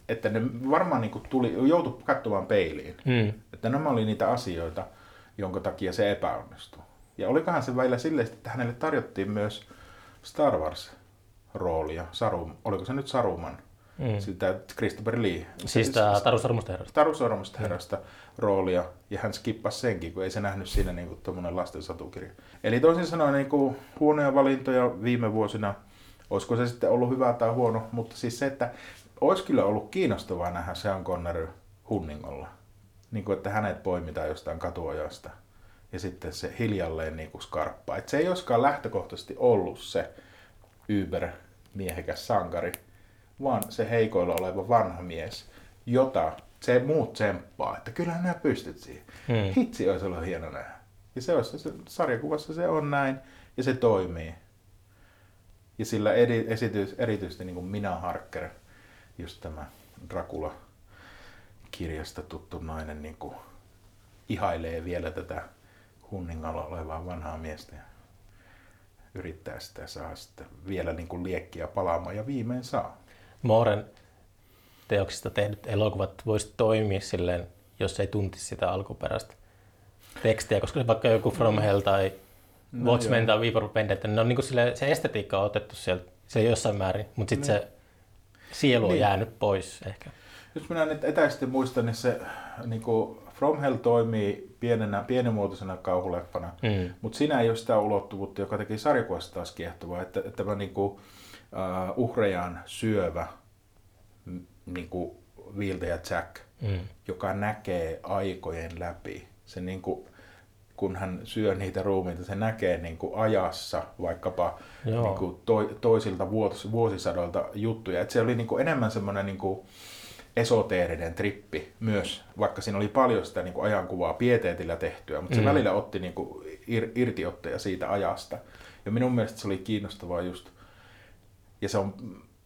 että ne varmaan niin tuli, joutui katsomaan peiliin, Mm. että nämä oli niitä asioita, jonka takia se epäonnistui. Ja olikohan se välillä silleen, että hänelle tarjottiin myös Star Wars-roolia, Sarum, oliko se nyt Saruman, mm. sitä Christopher Lee. Siis tämä Taru Sormusta herrasta. Taru Sormusta herrasta roolia, ja hän skippasi senkin, kun ei se nähnyt siinä niin kuin tuommoinen lasten satukirja. Eli toisin sanoen niin kuin huonoja valintoja viime vuosina, olisiko se sitten ollut hyvä tai huono, mutta siis se, että olisi kyllä ollut kiinnostavaa nähdä Sean Connery hunningolla. Niin kuin, että hänet poimitaan jostain katuojasta ja sitten se hiljalleen niin kuin skarppaa. Että se ei olisikaan lähtökohtaisesti ollut se Uber miehekäs sankari, vaan se heikoilla oleva vanha mies, jota se muut tsemppaa, että kyllähän nämä pystyt siihen. Hmm. Hitsi olisi ollut hieno nähdä. Ja se, olisi, se sarjakuvassa se on näin, ja se toimii. Ja sillä eri, esitys, erityisesti niin kuin Minä Harker, just tämä Dracula kirjasta tuttu nainen niin kuin ihailee vielä tätä hunningalla olevaa vanhaa miestä ja yrittää sitä saa sitten vielä niin kuin liekkiä palaamaan ja viimein saa. Mooren teoksista tehdyt elokuvat voisi toimia silleen, jos ei tuntisi sitä alkuperäistä tekstiä, koska vaikka joku From mm. Hell tai no Watchmen tai Viipur Vendetta, niin on niin kuin sille, se estetiikka on otettu sieltä se jossain määrin, mutta sitten no. se sielu on niin. jäänyt pois ehkä. Jos minä nyt etäisesti muistan, niin se niin kuin From Hell toimii pienenä, pienimuotoisena kauhuleffana, mm. mutta siinä ei ole sitä ulottuvuutta, joka teki sarjakuvasta taas kiehtovaa, että, että tämä niin kuin, uh, uhrejaan syövä niin kuin viiltäjä Jack, mm. joka näkee aikojen läpi. Se niin kuin, kun hän syö niitä ruumiita, se näkee niin kuin ajassa vaikkapa niin kuin to, toisilta vuos, vuosisadoilta juttuja. Et se oli niin kuin enemmän semmoinen niin kuin esoteerinen trippi myös, vaikka siinä oli paljon sitä niin kuin ajankuvaa pieteetillä tehtyä, mutta se mm. välillä otti niin kuin ir, irtiotteja siitä ajasta. Ja minun mielestä se oli kiinnostavaa just, ja se on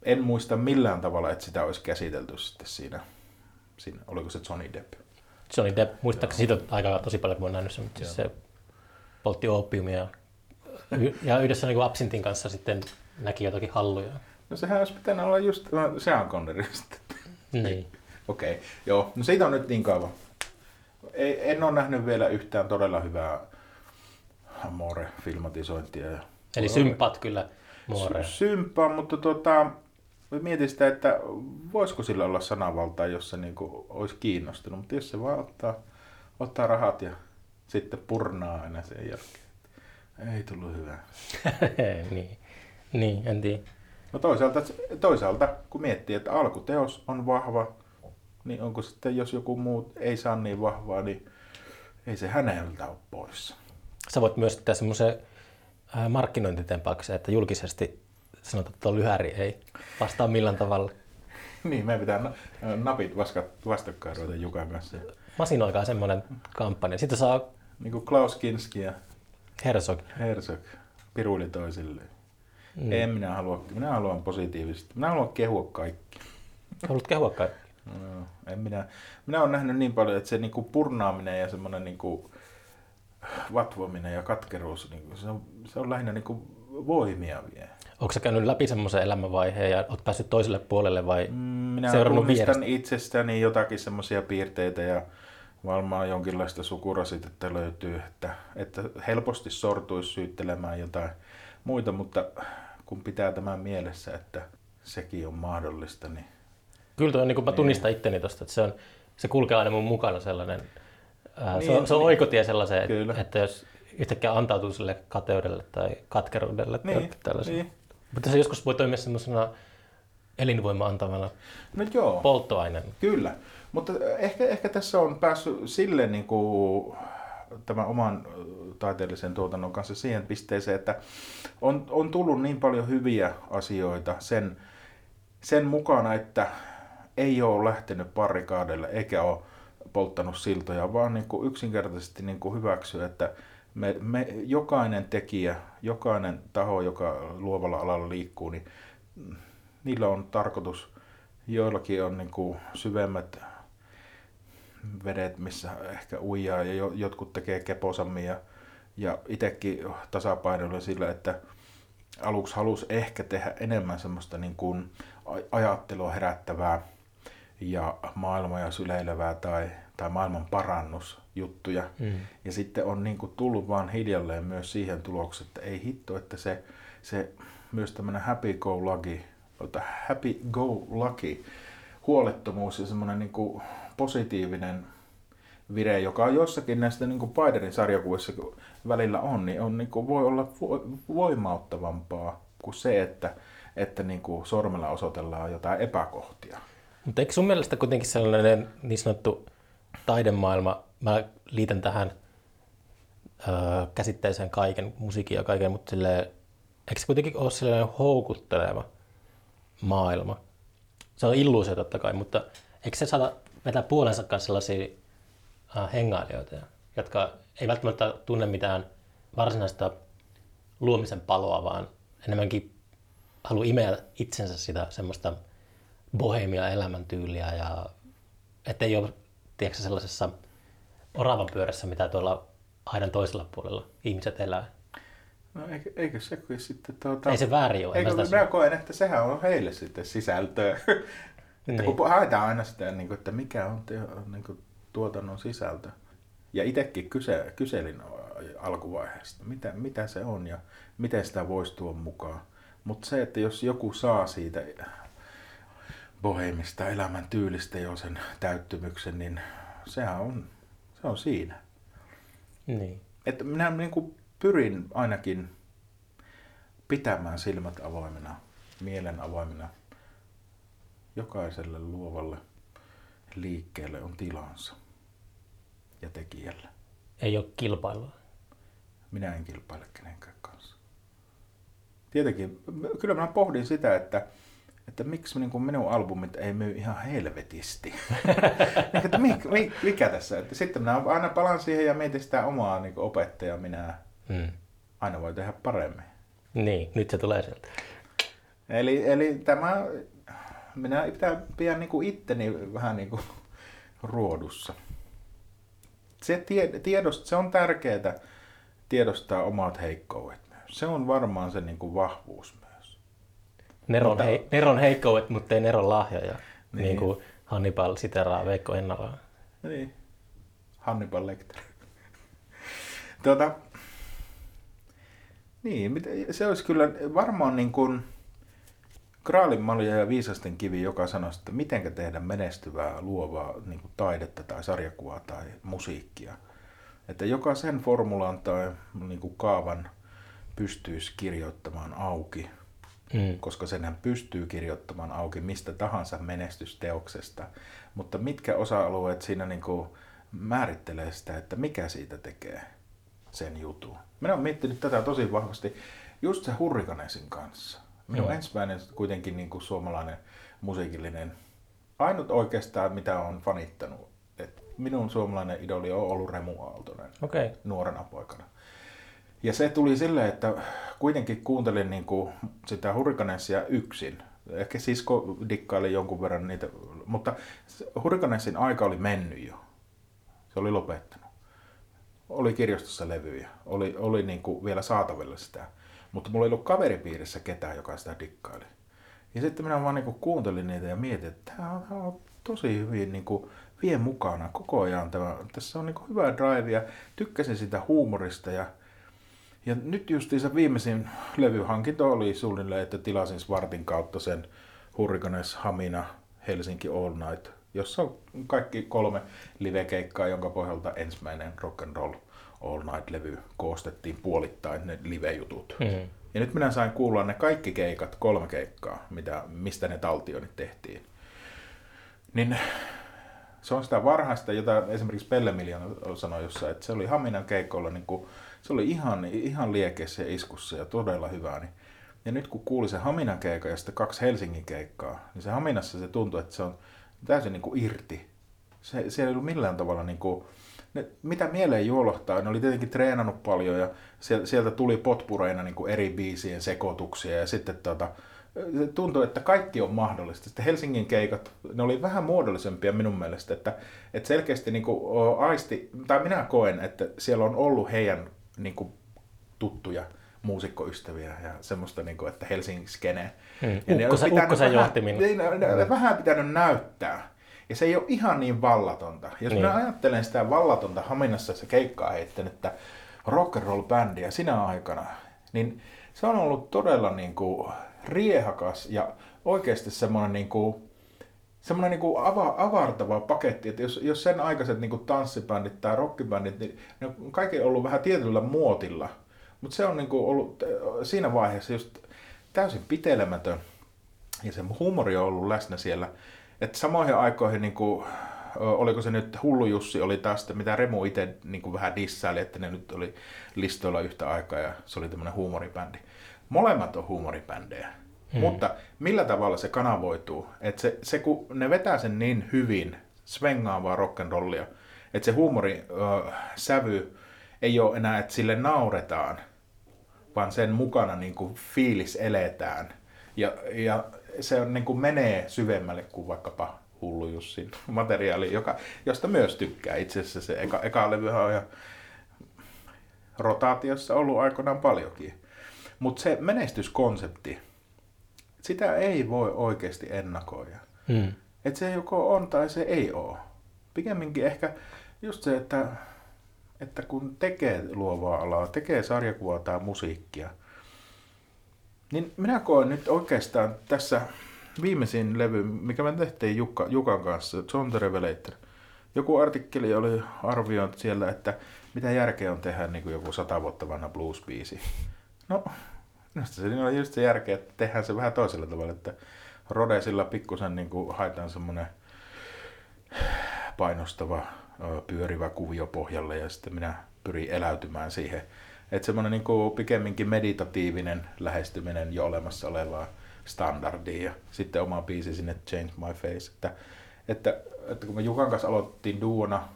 en muista millään tavalla, että sitä olisi käsitelty sitten siinä, siinä oliko se Johnny Depp. Johnny Depp, muistaakseni siitä on aika tosi paljon, kun olen nähnyt sen, mutta se poltti opiumia ja yhdessä niin absintin kanssa sitten näki jotakin halluja. No sehän olisi pitänyt olla just no, Sean Connery Niin. Okei, okay. joo. No siitä on nyt niin kauan. Ei, en ole nähnyt vielä yhtään todella hyvää Amore-filmatisointia. Eli sympaat kyllä Morea. Sympaa, mutta tuota, mietin sitä, että voisiko sillä olla sananvaltaa, jos se niin kuin olisi kiinnostunut, mutta jos se vaan ottaa, ottaa rahat ja sitten purnaa aina sen jälkeen. Ei tullut hyvää. niin. niin, en tiedä. No toisaalta, toisaalta, kun miettii, että alkuteos on vahva, niin onko sitten, jos joku muu ei saa niin vahvaa, niin ei se häneltä ole poissa. Sä voit myös tehdä semmoisen äh, markkinointitempauksen, että julkisesti sanotaan, että tuo lyhäri ei vastaa millään tavalla. niin, meidän pitää napit vastakkain ruveta Jukan kanssa. Masinoikaa semmoinen kampanja. Sitten saa... Niin kuin Klaus Kinski ja Herzog. Herzog. Piruili toisilleen. Mm. En minä halua, minä haluan positiivisesti. Minä haluan kehua kaikki. Haluat kehua kaikki? No, en minä. Minä olen nähnyt niin paljon, että se niinku purnaaminen ja semmoinen niinku vatvominen ja katkeruus, niinku, se, on, se on lähinnä niinku voimia vie. Onko sä käynyt läpi semmoisen elämänvaiheen ja oot päässyt toiselle puolelle vai mm, Minä seurannut tunnistan itsestäni jotakin semmoisia piirteitä ja varmaan jonkinlaista sukurasitetta löytyy, että, että helposti sortuisi syyttelemään jotain muita, mutta kun pitää tämän mielessä, että sekin on mahdollista, niin... Kyllä toi, niin kuin mä niin. tunnistan niin. itteni tosta, että se, on, se kulkee aina mun mukana sellainen, ää, niin, se, on, se on niin. oikotie sellaiseen, Kyllä. että jos yhtäkkiä antautuu sille kateudelle tai katkeruudelle niin, tai niin. Mutta se joskus voi toimia semmoisena elinvoima antavana no joo, polttoaineena. Kyllä, mutta ehkä, ehkä tässä on päässyt sille niin kuin, tämän oman taiteellisen tuotannon kanssa siihen pisteeseen, että on, on tullut niin paljon hyviä asioita sen, sen mukana, että ei ole lähtenyt parikaadelle eikä ole polttanut siltoja, vaan niin kuin yksinkertaisesti niin kuin hyväksyä, että me, me, jokainen tekijä, jokainen taho, joka luovalla alalla liikkuu, niin niillä on tarkoitus, joillakin on niin kuin syvemmät vedet, missä ehkä uijaa ja jotkut tekee keposammin ja, ja itsekin tasapainoilla sillä, että aluksi halusi ehkä tehdä enemmän semmoista niin kuin ajattelua herättävää ja maailmoja syleilevää tai, tai maailman parannusjuttuja. Mm. Ja sitten on niin kuin tullut vaan hiljalleen myös siihen tulokseen, että ei hitto, että se, se myös tämmöinen happy go lucky happy go lucky, huolettomuus ja semmoinen niin kuin positiivinen vire, joka on jossakin näistä niin kuin Bidenin sarjakuvissa välillä on, niin, on niin kuin voi olla voimauttavampaa kuin se, että, että niin kuin sormella osoitellaan jotain epäkohtia. Mutta eikö sun mielestä kuitenkin sellainen niin sanottu taidemaailma, mä liitän tähän öö, käsitteeseen kaiken, musiikin ja kaiken, mutta silleen, eikö se kuitenkin ole sellainen houkutteleva maailma? Se on illuusio totta kai, mutta eikö se saada vetää puolensa kanssa sellaisia äh, hengailijoita, jotka ei välttämättä tunne mitään varsinaista luomisen paloa, vaan enemmänkin haluaa imeä itsensä sitä semmoista bohemia elämäntyyliä ja ettei ole tiedätkö, sellaisessa oravan pyörässä, mitä tuolla aidan toisella puolella ihmiset elää. No eikö, eikö se kuin sitten... Tuota, ei se väärin ole. Eikö, mä, mä koen, että sehän on heille sitten sisältöä. että niin. kun haetaan aina sitä, niin kuin, että mikä on te, niin kuin, tuotannon sisältö. Ja itsekin kyse, kyselin alkuvaiheesta, mitä, mitä se on ja miten sitä voisi tuoda mukaan. Mutta se, että jos joku saa siitä bohemista elämän tyylistä jo sen täyttymyksen, niin sehän on, se on siinä. Niin. Että minä niin kuin pyrin ainakin pitämään silmät avoimena, mielen avoimena. Jokaiselle luovalle liikkeelle on tilansa ja tekijälle. Ei ole kilpailua. Minä en kilpaile kenenkään kanssa. Tietenkin, kyllä mä pohdin sitä, että että miksi niin kuin minun albumit ei myy ihan helvetisti. Niin, että mikä, mikä tässä? Että sitten minä aina palaan siihen ja mietin sitä omaa niin opettajaa minä. Hmm. Aina voi tehdä paremmin. Niin, nyt se tulee sieltä. Eli, eli tämä, minä pitää pidän niin kuin itteni vähän niin kuin ruodussa. Se, tie, tiedost, se on tärkeää tiedostaa omat heikkoudet Se on varmaan se niin kuin vahvuus Neron, mutta... hei, Neron heikkoudet, mutta ei Neron lahjoja. Niin. niin kuin Hannibal siteraa Veikko Ennalaa. Niin. Hannibal Lecter. tuota, niin, se olisi kyllä varmaan niin kuin Kraalin malja ja viisasten kivi, joka sanoi, että miten tehdä menestyvää, luovaa niin kuin taidetta tai sarjakuvaa tai musiikkia. Että jokaisen formulan tai niin kuin kaavan pystyisi kirjoittamaan auki – mm. koska senhän pystyy kirjoittamaan auki mistä tahansa menestysteoksesta. Mutta mitkä osa-alueet siinä niin kuin määrittelee sitä, että mikä siitä tekee sen jutun. Minä olen miettinyt tätä tosi vahvasti just se Hurrikanesin kanssa. Minun mm. ensimmäinen kuitenkin niin kuin suomalainen musiikillinen, ainut oikeastaan mitä on fanittanut. Et minun suomalainen idoli on ollut Remu Aaltonen okay. nuorena poikana. Ja se tuli silleen, että kuitenkin kuuntelin niin kuin sitä Hurrikanesia yksin. Ehkä sisko dikkaili jonkun verran niitä, mutta Hurrikanesin aika oli mennyt jo. Se oli lopettanut. Oli kirjastossa levyjä, oli, oli niin kuin vielä saatavilla sitä. Mutta mulla ei ollut kaveripiirissä ketään, joka sitä dikkaili. Ja sitten minä vaan niin kuin kuuntelin niitä ja mietin, että tämä on, on tosi hyvin niin kuin vie mukana koko ajan. Tämä, tässä on niin kuin hyvää drivea. Tykkäsin sitä huumorista ja ja nyt justiinsa viimeisin levyhankinto oli suunnilleen, että tilasin Svartin kautta sen Hurricanes Hamina Helsinki All Night, jossa on kaikki kolme livekeikkaa, jonka pohjalta ensimmäinen rock and roll All Night-levy koostettiin puolittain ne live-jutut. Mm-hmm. Ja nyt minä sain kuulla ne kaikki keikat, kolme keikkaa, mitä, mistä ne taltioinnit tehtiin. Niin se on sitä varhaista, jota esimerkiksi Pelle Miljoona sanoi jossain, että se oli Haminan keikolla niin kuin se oli ihan, ihan liekeessä ja iskussa ja todella hyvä. Niin. Ja nyt kun kuuli se Haminan keikka ja sitten kaksi Helsingin keikkaa, niin se Haminassa se tuntui, että se on täysin niin kuin irti. Se, se ei ollut millään tavalla niin kuin, ne, mitä mieleen juolohtaa, ne oli tietenkin treenannut paljon ja sieltä tuli potpureina niin kuin eri biisien sekoituksia ja sitten tota, se tuntui, että kaikki on mahdollista. Sitten Helsingin keikat, ne oli vähän muodollisempia minun mielestä, että, että selkeästi niin kuin aisti, tai minä koen, että siellä on ollut heidän niin kuin, tuttuja muusikkoystäviä ja semmoista, niin kuin, että Helsingin skene. Hmm. Ukkosen, Ukkosen johtiminen. Vähän, ne, vähän pitänyt näyttää. Ja se ei ole ihan niin vallatonta. Jos niin. minä ajattelen sitä vallatonta Haminassa se keikkaa heittänyt rock and roll bändiä sinä aikana, niin se on ollut todella niin kuin riehakas ja oikeasti semmoinen niin kuin, semmoinen niin kuin ava, avartava paketti, että jos, jos sen aikaiset niin kuin tanssibändit tai rockibändit, niin ne on kaikki ollut vähän tietyllä muotilla. Mutta se on niin kuin ollut siinä vaiheessa just täysin pitelemätön ja se huumori on ollut läsnä siellä. Että samoihin aikoihin, niin kuin, oliko se nyt Hullu Jussi, oli taas mitä Remu itse niin vähän dissaili, että ne nyt oli listoilla yhtä aikaa ja se oli tämmöinen huumoribändi. Molemmat on huumoribändejä. Hmm. Mutta millä tavalla se kanavoituu? Että se, se, kun ne vetää sen niin hyvin, svengaavaa rock'n'rollia, että se huumori äh, sävy ei ole enää, että sille nauretaan, vaan sen mukana niin kuin fiilis eletään. Ja, ja se on, niin kuin menee syvemmälle kuin vaikkapa Hullu Jussin materiaali, joka, josta myös tykkää. Itse asiassa se eka, eka levy on jo rotaatiossa ollut aikoinaan paljonkin. Mutta se menestyskonsepti, sitä ei voi oikeasti ennakoida. Hmm. Että se joko on tai se ei ole. Pikemminkin ehkä just se, että, että kun tekee luovaa alaa, tekee sarjakuvaa tai musiikkia, niin minä koen nyt oikeastaan tässä viimeisin levy, mikä me tehtiin Jukka, Jukan kanssa, John the Revelator. Joku artikkeli oli arvioinut siellä, että mitä järkeä on tehdä niin kuin joku sata vuotta vanha blues-biisi. No, minusta se oli just se järkeä, että tehdään se vähän toisella tavalla, että Rodesilla pikkusen niin kuin haetaan semmoinen painostava, pyörivä kuvio pohjalle ja sitten minä pyrin eläytymään siihen. Että semmoinen niin kuin pikemminkin meditatiivinen lähestyminen jo olemassa olevaa standardia ja sitten oma biisi sinne Change My Face. Että, että, että kun me Jukan kanssa aloitettiin duona,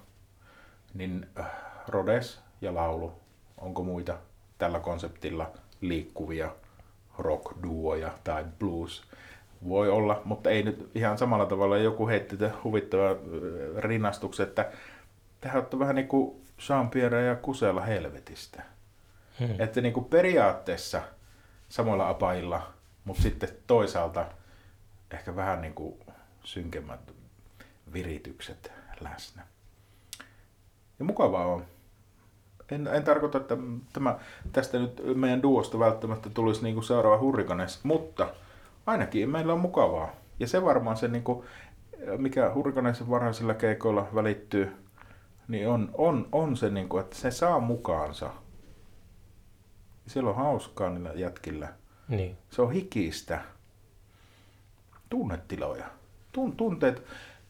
niin äh, Rodes ja laulu, onko muita tällä konseptilla liikkuvia rock-duoja tai blues voi olla, mutta ei nyt ihan samalla tavalla. Joku heitti huvittava äh, rinnastuksen, että tähän on vähän niin kuin Jean-Pierre ja Kusella helvetistä. Hmm. Että niin kuin periaatteessa samoilla apailla mutta sitten toisaalta ehkä vähän niin kuin synkemmät viritykset läsnä. Ja mukavaa on. En, en tarkoita, että tämä, tästä nyt meidän duosta välttämättä tulisi niin kuin seuraava hurrikanes, mutta ainakin meillä on mukavaa. Ja se varmaan se, niin kuin, mikä hurrikaneisen varhaisilla keikoilla välittyy, niin on, on, on se, niin kuin, että se saa mukaansa. Siellä on hauskaa niillä jätkillä – niin. Se on hikistä. Tunnetiloja. Tun, tunteet,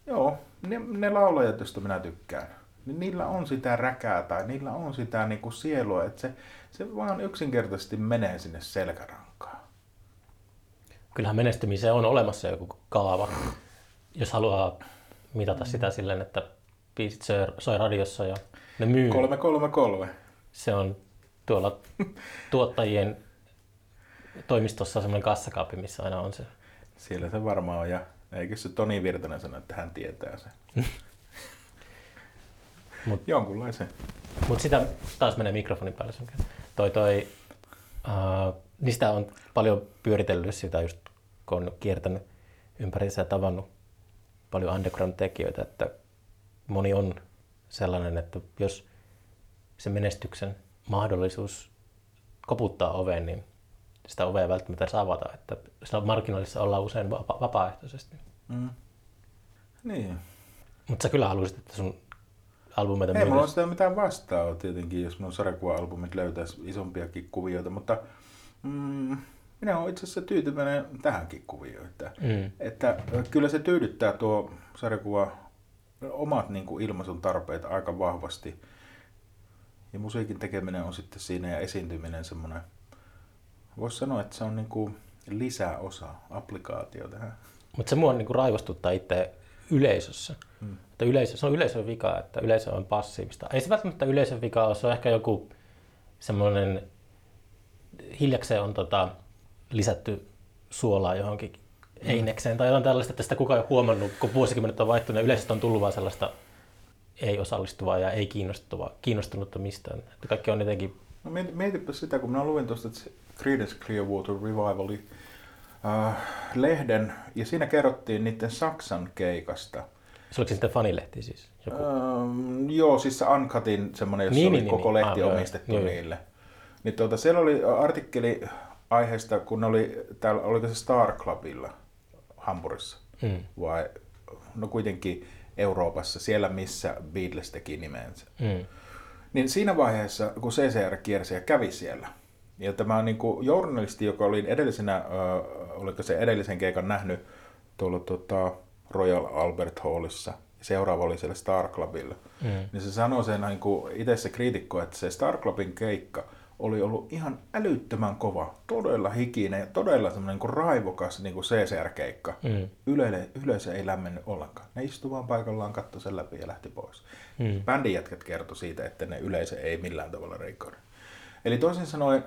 joo, ne, ne laulajat, joista minä tykkään, niin niillä on sitä räkää tai niillä on sitä niin kuin sielua, että se, se vaan yksinkertaisesti menee sinne selkärankaan. Kyllähän menestymiseen on olemassa joku kaava, jos haluaa mitata mm. sitä silleen, että biisit soi, soi radiossa ja ne myy. 333. Se on tuolla tuottajien toimistossa semmoinen kassakaappi, missä aina on se. Siellä se varmaan on, ja eikö se Toni Virtanen sano, että hän tietää sen. Mut, Jonkunlaisen. Mutta sitä taas menee mikrofonin päälle Toi, toi, uh, niistä on paljon pyöritellyt sitä just, kun on kiertänyt ympärissä ja tavannut paljon underground-tekijöitä, että moni on sellainen, että jos se menestyksen mahdollisuus koputtaa oveen, niin sitä ovea välttämättä saa avata, että sitä markkinoillissa ollaan usein vapa- vapaaehtoisesti. Mm. Niin. Mutta sä kyllä haluaisit, että sun albumeita Ei mulla sitä mitään vastaa tietenkin, jos mun sarjakuva-albumit löytäisi isompiakin kuvioita, mutta mm, minä olen itse asiassa tyytyväinen tähänkin kuvioon. Että, mm. että kyllä se tyydyttää tuo sarjakuva omat niin kuin ilmaisun tarpeet aika vahvasti. Ja musiikin tekeminen on sitten siinä ja esiintyminen semmoinen Voisi sanoa, että se on niin kuin lisäosa, applikaatio tähän. Mutta se mua niin kuin raivostuttaa itse yleisössä. Hmm. Että yleisö, se on yleisön vika, että yleisö on passiivista. Ei se välttämättä yleisön vika ole, se on ehkä joku semmoinen, hiljakseen on tota, lisätty suolaa johonkin hmm. einekseen tai jotain tällaista, että sitä kukaan ei ole huomannut, kun vuosikymmenet on vaihtunut ja yleisöstä on tullut vaan sellaista ei osallistuvaa ja ei kiinnostuvaa, kiinnostunutta mistään. Että kaikki on jotenkin... No mietipä sitä, kun minä luin tuosta, Creedence Clearwater Revivali äh, lehden, ja siinä kerrottiin niiden Saksan keikasta. Se oliko se sitten fanilehti siis? Joku? Ähm, joo, siis se Uncutin semmoinen, jossa niin, oli niin, koko niin, lehti ah, omistettu joo, niille. Niin tuota, siellä oli artikkeli aiheesta, kun oli täällä, oliko se Star Clubilla Hampurissa Mm. vai no kuitenkin Euroopassa, siellä missä Beatles teki nimensä. Mm. Niin siinä vaiheessa, kun CCR kiersi ja kävi siellä, ja tämä niin kuin journalisti, joka oli edellisenä, äh, oliko se edellisen keikan nähnyt tuolla tota, Royal Albert Hallissa, seuraava oli siellä Star Clubilla, Mm. niin se sanoi sen niin kuin itse se kriitikko, että se Star Clubin keikka oli ollut ihan älyttömän kova, todella hikinen ja todella semmoinen niin kuin raivokas niin kuin CCR-keikka. Mm. Yleisö, yleisö ei lämmennyt ollenkaan. Ne istu vaan paikallaan, katsoi sen läpi ja lähti pois. Mm. Bändin jätkät kertoi siitä, että ne yleisö ei millään tavalla rikkonut. Eli toisin sanoen,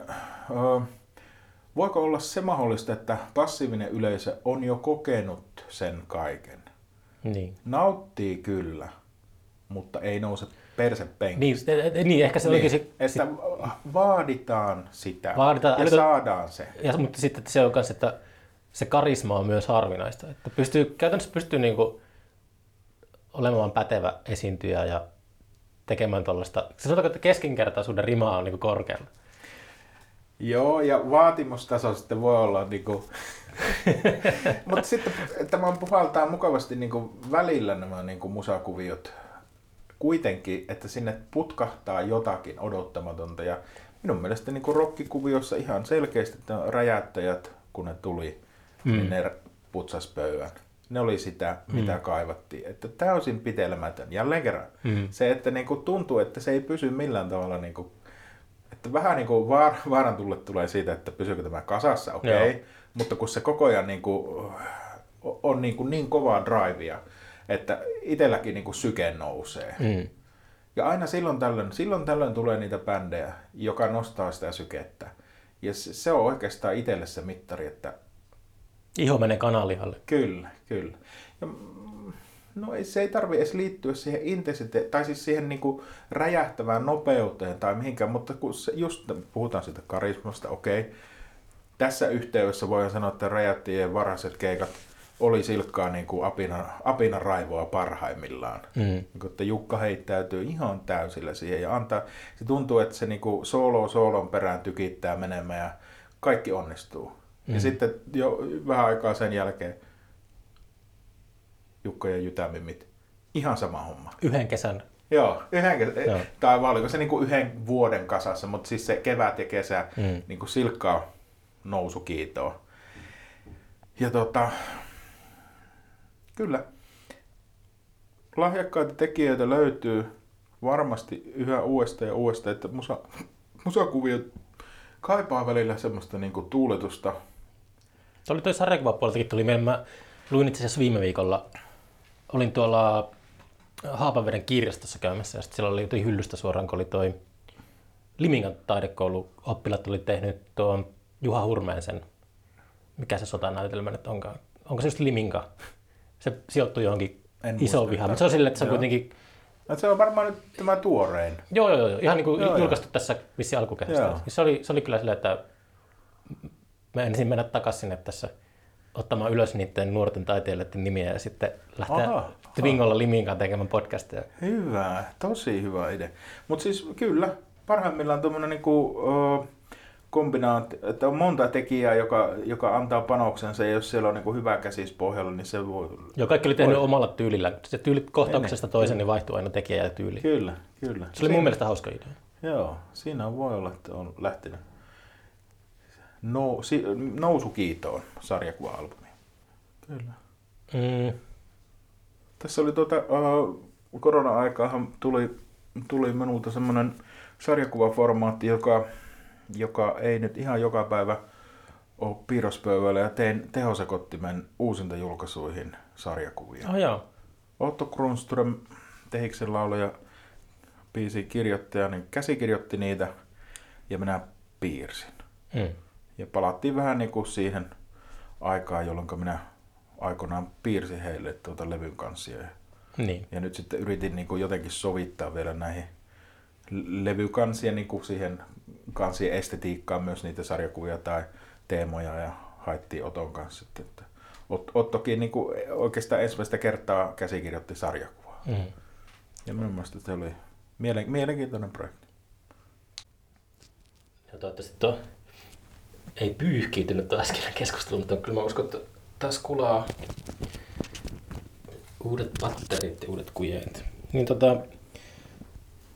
voiko olla se mahdollista, että passiivinen yleisö on jo kokenut sen kaiken? Niin. Nauttii kyllä, mutta ei nouse perse penkistä. Niin, niin, ehkä se Niin, olikin se, että vaaditaan sitä Vaaditaan- ja eli- saadaan se. ja, mutta sitten se on myös, että se karisma on myös harvinaista. Että pystyy, käytännössä pystyy niinku olemaan pätevä esiintyjä ja tekemään tuollaista. Se sanotaanko, että keskinkertaisuuden rima on niinku korkealla. Joo, ja vaatimustaso sitten voi olla niinku... Mutta sitten tämä puhaltaa mukavasti niinku välillä nämä niinku musakuviot kuitenkin, että sinne putkahtaa jotakin odottamatonta. Ja minun mielestä niinku rokkikuviossa ihan selkeästi että räjäyttäjät, kun ne tuli, mm. niin ne putsas pöydän. Ne oli sitä, mitä mm. kaivattiin. Että täysin pitelemätön. Jälleen kerran. Mm. Se, että niinku tuntuu, että se ei pysy millään tavalla niinku että vähän niin kuin vaar, vaaran tulle tulee siitä, että pysyykö tämä kasassa, okei, okay. Joo. mutta kun se koko ajan niin kuin, on niin, kuin niin kovaa drivea, että itselläkin niin kuin syke nousee. Mm. Ja aina silloin tällöin, silloin tällöin tulee niitä bändejä, joka nostaa sitä sykettä. Ja se, se on oikeastaan itselle se mittari, että Iho menee kanalihalle. Kyllä, kyllä. Ja, mm, no ei, se ei tarvi edes liittyä siihen intensiteettiin, tai siis siihen niinku räjähtävään nopeuteen tai mihinkään, mutta kun se, just puhutaan siitä karismasta, okei. Tässä yhteydessä voidaan sanoa, että räjäyttien varhaiset keikat oli silkkaa niin kuin apina, apina raivoa parhaimmillaan. Mm. Niin kuin, että Jukka heittäytyy ihan täysillä siihen ja antaa, se tuntuu, että se niin kuin solo soolon perään tykittää menemään ja kaikki onnistuu. Mm. Ja sitten jo vähän aikaa sen jälkeen Jukka ja Jytämimmit, ihan sama homma. Yhden kesän. Joo, yhden, kes- Joo. tai vai oliko se niin kuin yhden vuoden kasassa, mutta siis se kevät ja kesä Mm. niin kuin silkkaa nousukiitoa. Ja tota, kyllä, lahjakkaita tekijöitä löytyy varmasti yhä uudestaan ja uudestaan, että musa, musakuviot kaipaa välillä semmoista niin kuin tuuletusta. Se oli toi sarjakuvapuoleltakin tuli mieleen. Mä luin itse asiassa viime viikolla. Olin tuolla Haapaveden kirjastossa käymässä ja sitten siellä oli toi hyllystä suoraan, kun oli toi Limingan taidekoulu oppilaat oli tehnyt tuon Juha Hurmeen sen, mikä se sotanäytelmä nyt onkaan. Onko se just Liminka? Se sijoittui johonkin En iso yhtään. mutta se on silleen, että se on Joo. kuitenkin, No, se on varmaan nyt tämä tuorein. joo joo joo, ihan niin kuin Joo, joo. julkaistu tässä vissi alkukesästä. Joo. Se oli, se oli kyllä silleen, että mä ensin mennä takaisin sinne tässä ottamaan ylös niiden nuorten taiteilijoiden nimiä ja sitten lähteä Aha, Twingolla Liminkaan tekemään podcastia. Hyvä, tosi hyvä idea. Mutta siis kyllä, parhaimmillaan tuommoinen niinku, kombinaatio, että on monta tekijää, joka, joka antaa panoksensa ja jos siellä on niinku hyvä käsis pohjalla, niin se voi... Joo, kaikki oli tehnyt Voi. omalla tyylillä. Se tyyli kohtauksesta Niin, toisen, niin vaihtuu aina tekijä ja tyyli. Kyllä, kyllä. Se oli mun mielestä hauska idea. Joo, siinä voi olla, että on lähtenyt no, si, nousukiitoon sarjakuva-albumi. Kyllä. Mm, Tässä oli tuota, uh, korona-aikaahan tuli, tuli minulta semmoinen sarjakuvaformaatti, joka, joka ei nyt ihan joka päivä ole piirrospöydällä ja tein tehosekottimen uusintajulkaisuihin sarjakuvia. oh, joo. Otto Kronström, Tehiksen laulaja, biisin kirjoittaja, niin käsikirjoitti niitä ja minä piirsin. Mm. Ja palattiin vähän niin kuin siihen aikaan, jolloin minä aikoinaan piirsin heille tuota levyn kanssa. Ja, Niin. ja nyt sitten yritin niin kuin jotenkin sovittaa vielä näihin levykansien niin kuin siihen kansien estetiikkaan myös niitä sarjakuvia tai teemoja ja haettiin Oton kanssa. Sitten, että Ot- Ottokin niin kuin oikeastaan ensimmäistä kertaa käsikirjoitti sarjakuvaa. Mm. Ja minun mielestä se oli mielen- mielenkiintoinen projekti. Ja toivottavasti tuo ei pyyhkiytynyt tuo äskeinen keskustelu, mutta kyllä mä uskon, että tässä kulaa uudet patterit ja uudet kujeet. Niin tota,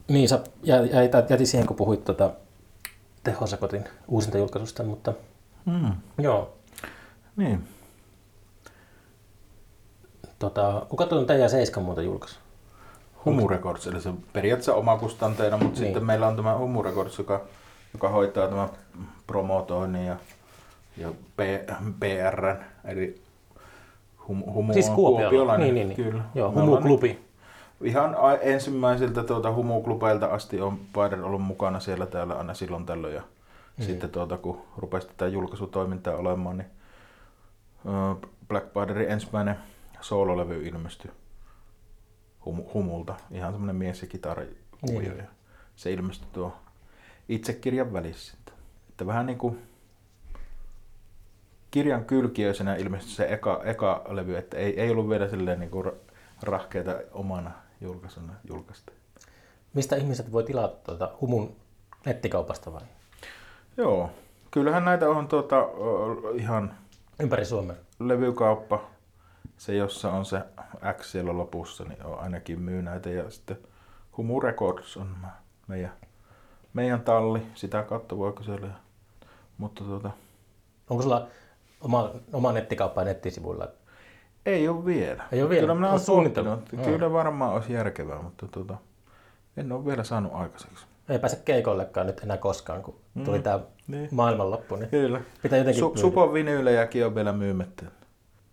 niin sä jäi, jäti siihen, kun puhuit tota tehosakotin uusinta julkaisusta, mutta Hmm. joo. Niin. Tota, kuka tuon Teija 7 muuta julkaisi? Humu Records, eli se on periaatteessa omakustanteena, mutta Niin. sitten meillä on tämä Humu Records, joka, joka hoitaa tämän promotoinnin ja, ja P, PRn, eli hum, Humu Siis on kuopiolainen. Niin, niin, niin. Kyllä. Joo, Humu-klubi. Ihan ensimmäisiltä tuota Humu-klubeilta asti on Spider ollut mukana siellä täällä aina silloin tällöin. Ja Mhm. sitten tuota, kun rupesi tätä julkaisutoimintaa olemaan, niin Black Spiderin ensimmäinen soololevy ilmestyi hum- Humulta. Ihan semmoinen mies- ja kitarakuvio. Niin. Se ilmestyi tuo itsekirjan välissä. sitten. Että vähän niin kuin kirjan kylkiöisenä ilmestyi se eka, eka levy, että ei, ei ollut vielä silleen niin kuin rahkeita omana julkaisuna julkaista. Mistä ihmiset voi tilata tuota Humun nettikaupasta vai? Joo, kyllähän näitä on tuota, ihan Ympäri Suomea. levykauppa, se jossa on se X siellä lopussa, niin on ainakin myy näitä. Ja sitten Humu Records on meidän, meidän talli, sitä kautta voi kysellä. Mutta tuota, Onko sulla oma, oma nettikauppa nettisivuilla? ei ole vielä. Ei ole vielä? Kyllä minä olen suunnitellut? Kyllä varmaan olisi järkevää, mutta tuota, en ole vielä saanut aikaiseksi. Ei pääse keikoillekaan nyt enää koskaan, kun tuli Mm. tämä Niin. maailmanloppu. Niin Kyllä. pitää jotenkin Su-. Supon vinyylejäkin on vielä myymättä.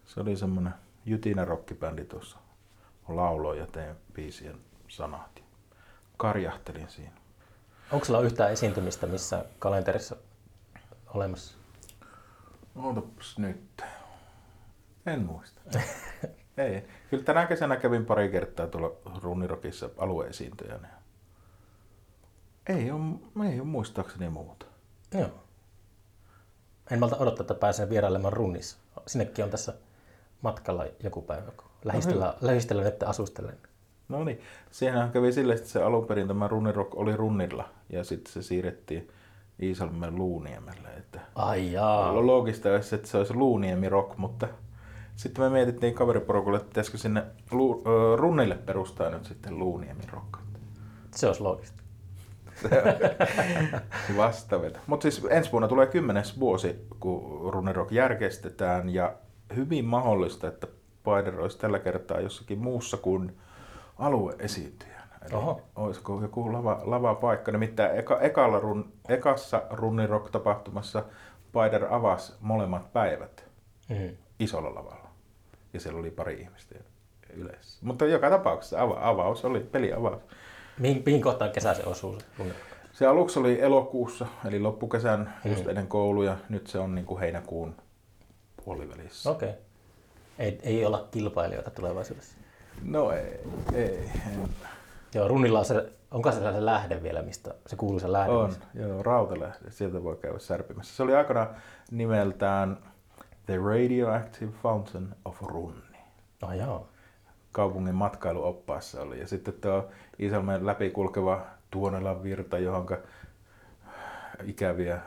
Se oli semmoinen jytinä rockibändi tuossa. Lauloin ja tein biisien sanat. ja Karjahtelin siinä. Onko sulla yhtään esiintymistä missä kalenterissa olemassa? Ootapas nyt. En muista. Ei. Kyllä tänä kesänä kävin pari kertaa tuolla Runnirokissa alueesiintyjänä. Ei ole, ei ole muistaakseni muuta. Joo. En malta odottaa, että pääsen vierailemaan runnissa. Sinnekin on tässä matkalla joku päivä, kun lähistellä, lähistellä että asustelen. No niin, siinähän kävi silleen, että se alun perin tämä Runnirok oli Runnilla ja sitten se siirrettiin Iisalmen Luuniemelle. Että Ai jaa. Loogista olisi, että se olisi Luuniemi Rock, mutta sitten me mietittiin kaveriporukalle, että pitäisikö sinne lu, Runnille perustaa nyt sitten Luuniemi Rock. Se olisi loogista. Vastaveto. Mutta siis ensi vuonna tulee kymmenes vuosi, kun Runnerok järjestetään ja hyvin mahdollista, että Spider olisi tällä kertaa jossakin muussa kuin alueesiintyjänä. Eli Oho. olisiko joku lava, lava paikka. Nimittäin eka, ekalla run, ekassa Runnerok-tapahtumassa Spider avasi molemmat päivät Mm. isolla lavalla. Ja siellä oli pari ihmistä yleensä. Mutta joka tapauksessa ava, avaus oli peliavaus. Mihin, mihin kohtaan kesä se osuu? se aluksi oli elokuussa, eli loppukesän just Mm. ennen kouluja. Nyt se on niin kuin heinäkuun puolivälissä. Okei. Okay. Ei, ei olla kilpailijoita tulevaisuudessa. No ei, ei. En. Joo, runnilla on se, onko se se lähde vielä, mistä se kuuluisa lähde? On, mistä- joo, Rautalähde. Sieltä voi käydä särpimässä. Se oli aikana nimeltään The Radioactive Fountain of Runni. Oh, joo. Kaupungin matkailuoppaassa oli. Ja sitten tuo Iisalmen läpikulkeva Tuonelan virta, johon ikäviä,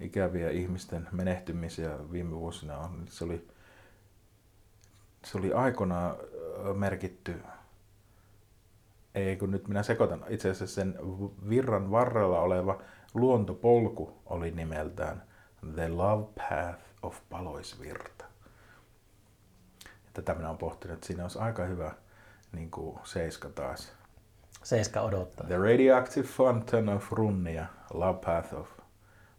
ikäviä ihmisten menehtymisiä viime vuosina on. Se oli, se oli aikoinaan merkitty, ei kun nyt minä sekoitan, itse asiassa sen virran varrella oleva luontopolku oli nimeltään The Love Path of Paloisvirta. Tätä minä olen pohtinut, että siinä olisi aika hyvä niin kuin seiska taas. Seiska odottaa. The Radioactive Fountain of Runni ja Love Path of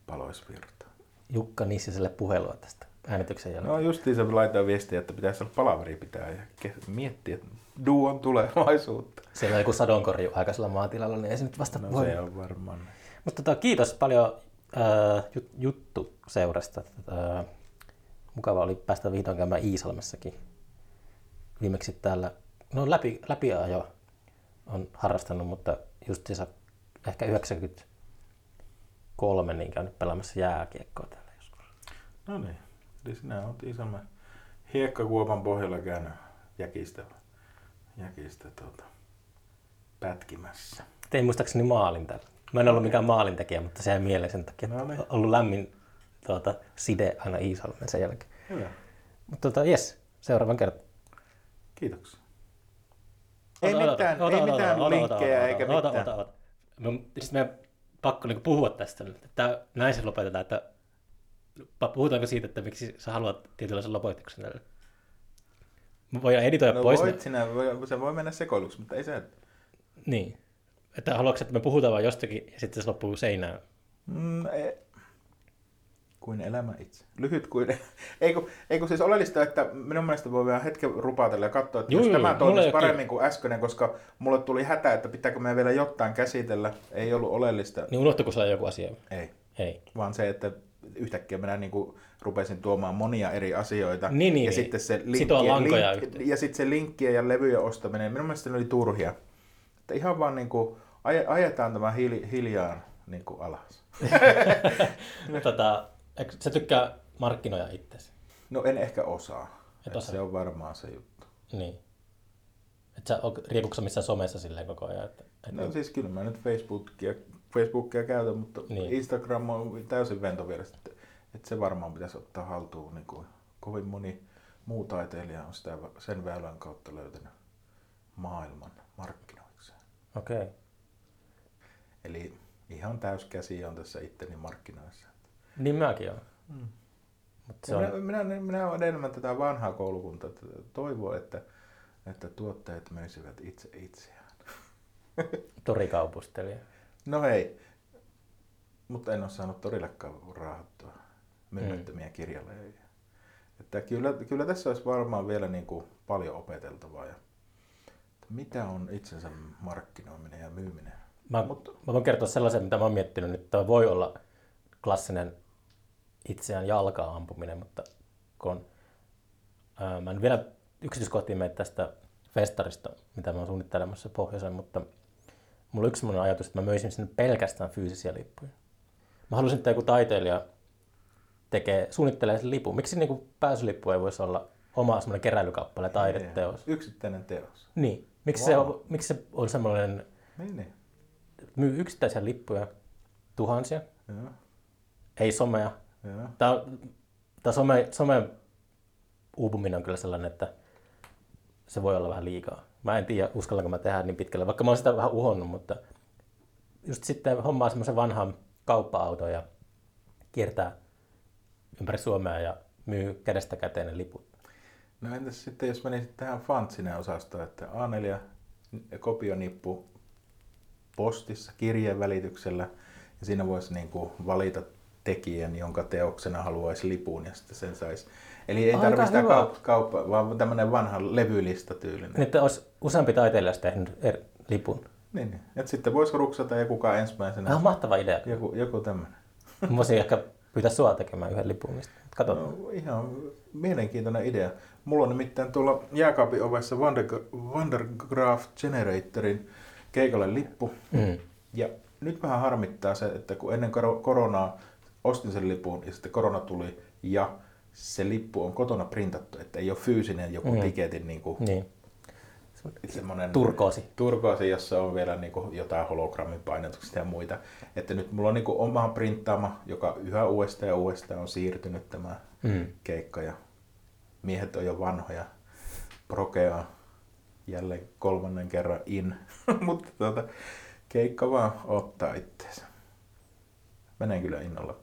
Paloisvirta. Jukka Nissiselle puhelua tästä äänityksen jälkeen. No justiin se laittaa viestiä, että pitäisi olla palaveri pitää ja miettiä duon tulevaisuutta. Siellä on joku sadonkorju aikaisella maatilalla, niin ei se nyt vasta No voi. se on varmaan. Mutta tota, kiitos paljon äh, jut, juttu seurasta. Äh, mukava oli päästä vihdoin käymään Iisalmessakin. Viimeksi täällä, no läpi, läpi ajo on harrastanut, mutta justiinsa ehkä 93 niin käynyt pelaamassa jääkiekkoa täällä joskus. No niin, eli sinä olet Iisalmen hiekkakuopan pohjalla käynyt jäkistä, jäkistä tuota, pätkimässä. Tein muistaakseni maalin täällä. Mä en ollut mikään maalintekijä, mutta se jäi mieleen sen takia, No niin. on ollut lämmin tuota, side aina Iisalmen sen jälkeen. Hyvä. Mutta tota, jes, seuraavan kerran. Kiitoksia. Ei mitään, ei mitään linkkejä eikä ota, mitään. Ota, ota, ota. Siis meidän pakko niinku puhua tästä nyt. Tää, näin se lopetetaan, että puhutaanko siitä, että miksi sä haluat tietynlaisen lopetuksen tälle? Mä voidaan editoida No pois voit ne. sinä, voi- se voi mennä sekoiluksi, mutta ei se... Niin. Että haluatko, että me puhutaan vaan jostakin ja sitten se loppuu seinään? Mm, ei. Kuin elämä itse. Lyhyt kuin... ei, kun, ei kun siis oleellista, että minun mielestä voi vielä hetken rupatella ja katsoa, että Juu, jos tämä toimisi paremmin kuin äskeinen, koska mulle tuli hätä, että pitääkö me vielä jotain käsitellä. Ei ollut oleellista. Niin unohtuiko sulla joku asia? Ei. Ei. Vaan se, että yhtäkkiä minä niin kuin rupesin tuomaan monia eri asioita. Niin, niin, ja niin. sitten se lankoja link, ja sitten se linkkien ja levyjen ostaminen, minun mielestä ne oli turhia. Että ihan vaan niin kuin, aj- ajetaan tämä hili, hiljaa niin kuin alas. tota, eikö sä tykkää markkinoja itsesi? No en ehkä osaa. Et Et osaa. Se on varmaan se juttu. Niin. Et sä oot riekuksä missään somessa silleen koko ajan? Että, että No siis kyllä mä nyt Facebookia, Facebookia käytän, mutta Niin. Instagram on täysin ventovieressä. Että, että se varmaan pitäisi ottaa haltuun. Niin kuin kovin moni muu taiteilija on sitä, sen väylän kautta löytänyt maailman markkinoikseen. Okei. Okay. Eli ihan täyskäsi on tässä itteni markkinoissa. Niin mäkin on. Mm. Mut se on, minä, minä, minä olen enemmän tätä vanhaa koulukuntaa, että toivoo, että, että tuottajat möisivät itse itseään. torikaupustelija. No hei, mutta en ole saanut torillakaan raahattua myymättömiä mm. kirjalevyjä. Että kyllä, kyllä tässä olisi varmaan vielä niin kuin paljon opeteltavaa. Ja, mitä on itsensä markkinoiminen ja myyminen? Mä, Mutta- mä voin kertoa sellaisen, mitä mä oon miettinyt. Nyt tämä voi olla klassinen itseään jalkaa ampuminen, mutta kun ää, mä en vielä yksityiskohtiin mene tästä festarista, mitä mä oon suunnittelemassa pohjoiseen, mutta mulla yksi sellainen ajatus, että mä möisin sinne pelkästään fyysisiä lippuja. Mä haluaisin, että joku taiteilija tekee, suunnittelee sen lipun. Miksi niin kuin pääsylippu ei voisi olla oma semmoinen keräilykappale, taideteos? Yksittäinen teos. Niin. Miksi, se Wow. on, miksi se on semmoinen, Niin, niin. myy yksittäisiä lippuja, tuhansia, Joo, ei somea. joo. Tämä, tämä some, some uupuminen on kyllä sellainen, että se voi olla vähän liikaa. Mä en tiedä, uskallanko mä tehdä niin pitkälle, vaikka mä oon sitä vähän uhonnut, mutta just sitten hommaa semmoisen vanhan kauppa-auton ja kiertää ympäri Suomea ja myy kädestä käteen ne liput. No entäs sitten, jos menisit tähän fantsinen osastoon, että A4 ja kopionippu postissa kirjeen välityksellä ja siinä voisi niin valita tekijän, jonka teoksena haluaisi lipun ja sitten sen saisi. Eli ei tarvitse sitä kaup- kauppa, vaan tämmöinen vanha levylista tyylinen. Niin, että olisi useampi taiteilija tehnyt eri lipun. Niin, niin. Et sitten voisi ruksata ja kuka ensimmäisenä. Tämä on mahtava idea. Joku, joku tämmöinen. Mä voisin ehkä pyytää sua tekemään yhden lipun. Katsotaan. No, ihan mielenkiintoinen idea. Mulla on nimittäin tuolla jääkaapin ovessa Wandergraph Generatorin keikalle lippu. Mm. Ja nyt vähän harmittaa se, että kun ennen koro- koronaa ostin sen lipun ja sitten korona tuli ja se lippu on kotona printattu, että ei ole fyysinen joku Mm. tiketin niin kuin, Niin. semmoinen Turkoosi. turkoosi, jossa on vielä niin kuin jotain hologrammin painotuksia ja muita. Että nyt mulla on niin kuin oma printtaama, joka yhä uudestaan ja uudestaan on siirtynyt tämä Mm. keikka ja miehet on jo vanhoja, prokeaa jälleen kolmannen kerran in, mutta tuota, keikka vaan ottaa itteensä. Menen kyllä innolla,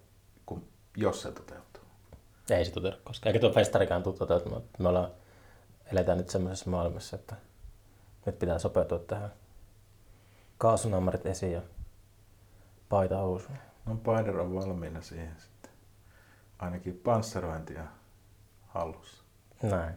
kun, jos se toteutuu. Ei se toteudu koskaan. Eikä tuo festarikaan tule toteutumaan. Me ollaan, eletään nyt semmoisessa maailmassa, että nyt pitää sopeutua tähän kaasunammarit esiin ja paita housuun. No Spider on valmiina siihen sitten. Ainakin panssarointia hallussa. Näin.